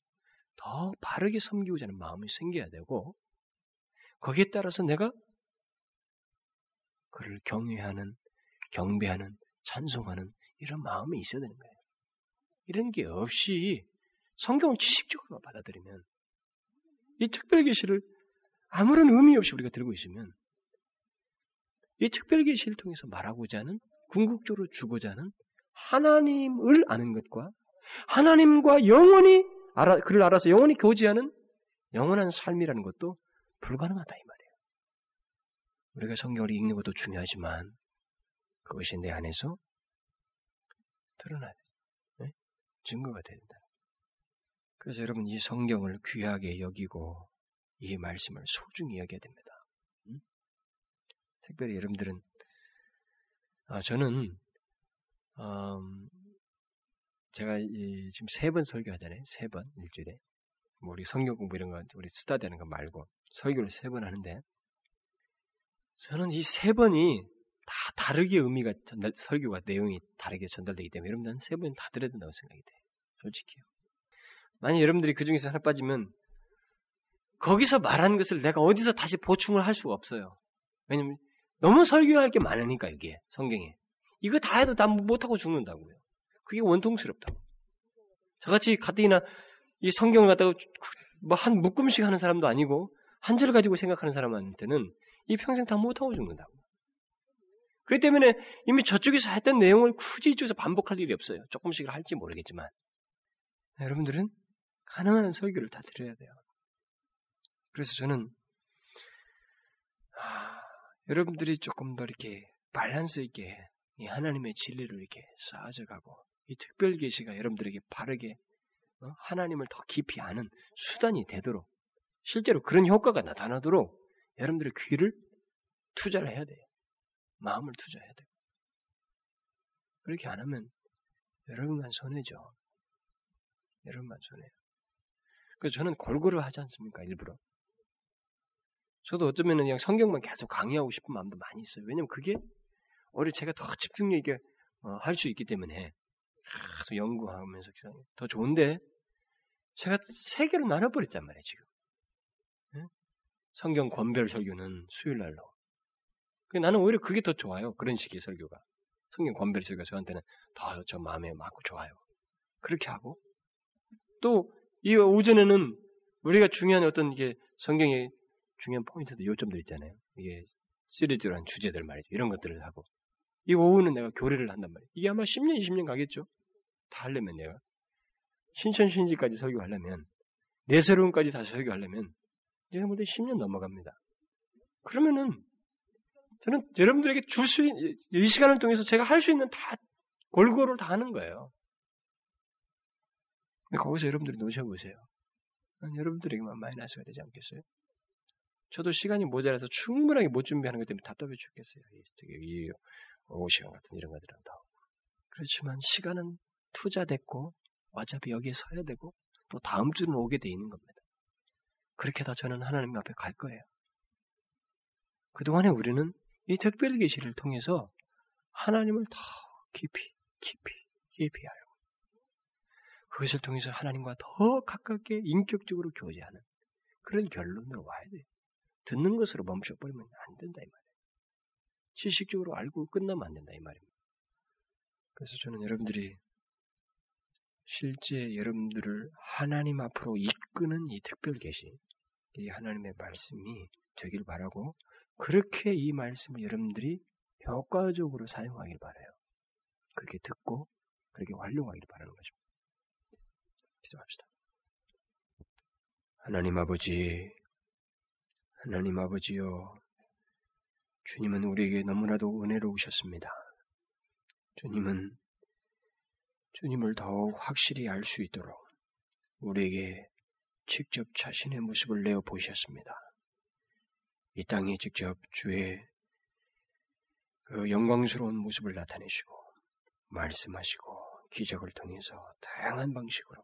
더 바르게 섬기고자 하는 마음이 생겨야 되고 거기에 따라서 내가 그를 경외하는, 경배하는, 찬송하는 이런 마음이 있어야 되는 거예요. 이런 게 없이 성경을 지식적으로 받아들이면 이 특별 계시를 아무런 의미 없이 우리가 들고 있으면 이 특별 계시를 통해서 말하고자 하는 궁극적으로 주고자 하는 하나님을 아는 것과 하나님과 영원히 알아, 그를 알아서 영원히 교제하는 영원한 삶이라는 것도 불가능하다 이 말이에요. 우리가 성경을 읽는 것도 중요하지만 그것이 내 안에서 드러나야 돼. 네? 증거가 된다. 그래서 여러분 이 성경을 귀하게 여기고 이 말씀을 소중히 여겨야 됩니다. 음? 특별히 여러분들은 아, 저는 음, 제가 이, 지금 세 번 설교하잖아요. 세 번 일주일에. 뭐 우리 성경 공부 이런 거 우리 스타디하는 거 말고 설교를 세 번 하는데 저는 이 세 번이 다 다르게 의미가 전달 설교가 내용이 다르게 전달되기 때문에 여러분들은 세번다 들어야 된다고 생각이 돼요. 솔직히요. 만약 여러분들이 그 중에서 하나 빠지면 거기서 말한 것을 내가 어디서 다시 보충을 할 수가 없어요. 왜냐면 너무 설교할 게 많으니까 이게 성경에 이거 다 해도 다 못하고 죽는다고요. 그게 원통스럽다고. 저같이 가뜩이나 이 성경을 갖다가 뭐 한 묶음씩 하는 사람도 아니고 한절 가지고 생각하는 사람한테는 이 평생 다 못하고 죽는다고. 그렇기 때문에 이미 저쪽에서 했던 내용을 굳이 이쪽에서 반복할 일이 없어요. 조금씩 할지 모르겠지만. 여러분들은 가능한 설교를 다 드려야 돼요. 그래서 저는 아, 여러분들이 조금 더 이렇게 밸런스 있게 이 하나님의 진리를 이렇게 쌓아져가고 이 특별 계시가 여러분들에게 바르게 어? 하나님을 더 깊이 아는 수단이 되도록 실제로 그런 효과가 나타나도록 여러분들의 귀를 투자를 해야 돼요. 마음을 투자해야 돼요. 그렇게 안 하면 여러분만 손해죠. 여러분만 손해요. 그래서 저는 골고루 하지 않습니까? 일부러. 저도 어쩌면 그냥 성경만 계속 강의하고 싶은 마음도 많이 있어요. 왜냐면 그게 오히려 제가 더 집중력 있게 어, 할 수 있기 때문에 계속 연구하면서 더 좋은데 제가 세 개로 나눠버렸단 말이에요, 지금. 네? 성경 권별 설교는 수요일 날로. 나는 오히려 그게 더 좋아요. 그런 식의 설교가. 성경 권별 설교가 저한테는 더 저 마음에 맞고 좋아요. 그렇게 하고 또 이 오전에는 우리가 중요한 어떤 이게 성경의 중요한 포인트들 요점들 있잖아요. 이게 시리즈로 한 주제들 말이죠. 이런 것들을 하고 이 오후는 내가 교리를 한단 말이에요. 이게 아마 10년, 20년 가겠죠? 다 하려면 내가 신천신지까지 설교하려면 내세론까지 다 설교하려면 제가 볼때 10년 넘어갑니다. 그러면은 저는 여러분들에게 줄 수 있는 이 시간을 통해서 제가 할 수 있는 다 골고루 다 하는 거예요. 거기서 여러분들이 놓쳐보세요. 여러분들에게만 마이너스가 되지 않겠어요? 저도 시간이 모자라서 충분하게 못 준비하는 것 때문에 답답해 죽겠어요. 이 오후 시간 같은 이런 것들은 다. 그렇지만 시간은 투자됐고 어차피 여기에 서야 되고 또 다음 주는 오게 돼 있는 겁니다. 그렇게 다 저는 하나님 앞에 갈 거예요. 그동안에 우리는 이 특별 계시를 통해서 하나님을 더 깊이, 깊이, 깊이 알고 그것을 통해서 하나님과 더 가깝게 인격적으로 교제하는 그런 결론으로 와야 돼요. 듣는 것으로 멈춰버리면 안 된다 이 말이에요. 지식적으로 알고 끝나면 안 된다 이 말입니다. 그래서 저는 여러분들이 실제 여러분들을 하나님 앞으로 이끄는 이 특별 계시, 이 하나님의 말씀이 되길 바라고 그렇게 이 말씀을 여러분들이 효과적으로 사용하길 바라요. 그렇게 듣고 그렇게 활용하길 바라는 것입니다. 기도합시다. 하나님 아버지, 하나님 아버지요, 주님은 우리에게 너무나도 은혜로우셨습니다. 주님은 주님을 더욱 확실히 알 수 있도록 우리에게 직접 자신의 모습을 내어 보이셨습니다. 이 땅에 직접 주의 그 영광스러운 모습을 나타내시고 말씀하시고 기적을 통해서 다양한 방식으로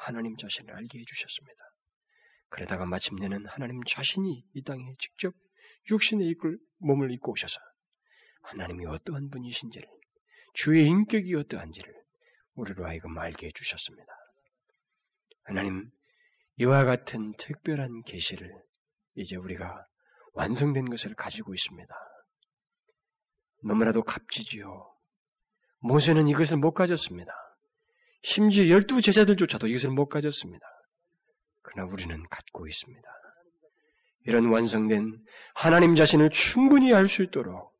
하나님 자신을 알게 해주셨습니다. 그러다가 마침내는 하나님 자신이 이 땅에 직접 육신의 이끌 몸을 입고 오셔서 하나님이 어떠한 분이신지를 주의 인격이 어떠한지를 우리로 하여금 알게 해주셨습니다. 하나님 이와 같은 특별한 계시를 이제 우리가 완성된 것을 가지고 있습니다. 너무나도 값지지요. 모세는 이것을 못 가졌습니다. 심지어 열두 제자들조차도 이것을 못 가졌습니다. 그러나 우리는 갖고 있습니다. 이런 완성된 하나님 자신을 충분히 알 수 있도록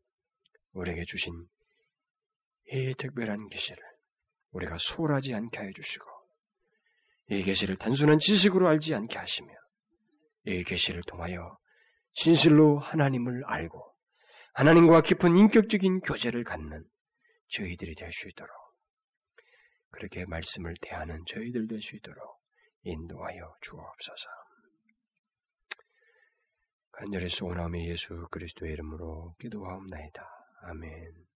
우리에게 주신 이 특별한 계시를 우리가 소홀하지 않게 해 주시고 이 계시를 단순한 지식으로 알지 않게 하시며 이 계시를 통하여 진실로 하나님을 알고 하나님과 깊은 인격적인 교제를 갖는 저희들이 될 수 있도록 그렇게 말씀을 대하는 저희들 될 수 있도록 인도하여 주옵소서. 간절히 소원함이 예수 그리스도의 이름으로 기도하옵나이다. 아멘.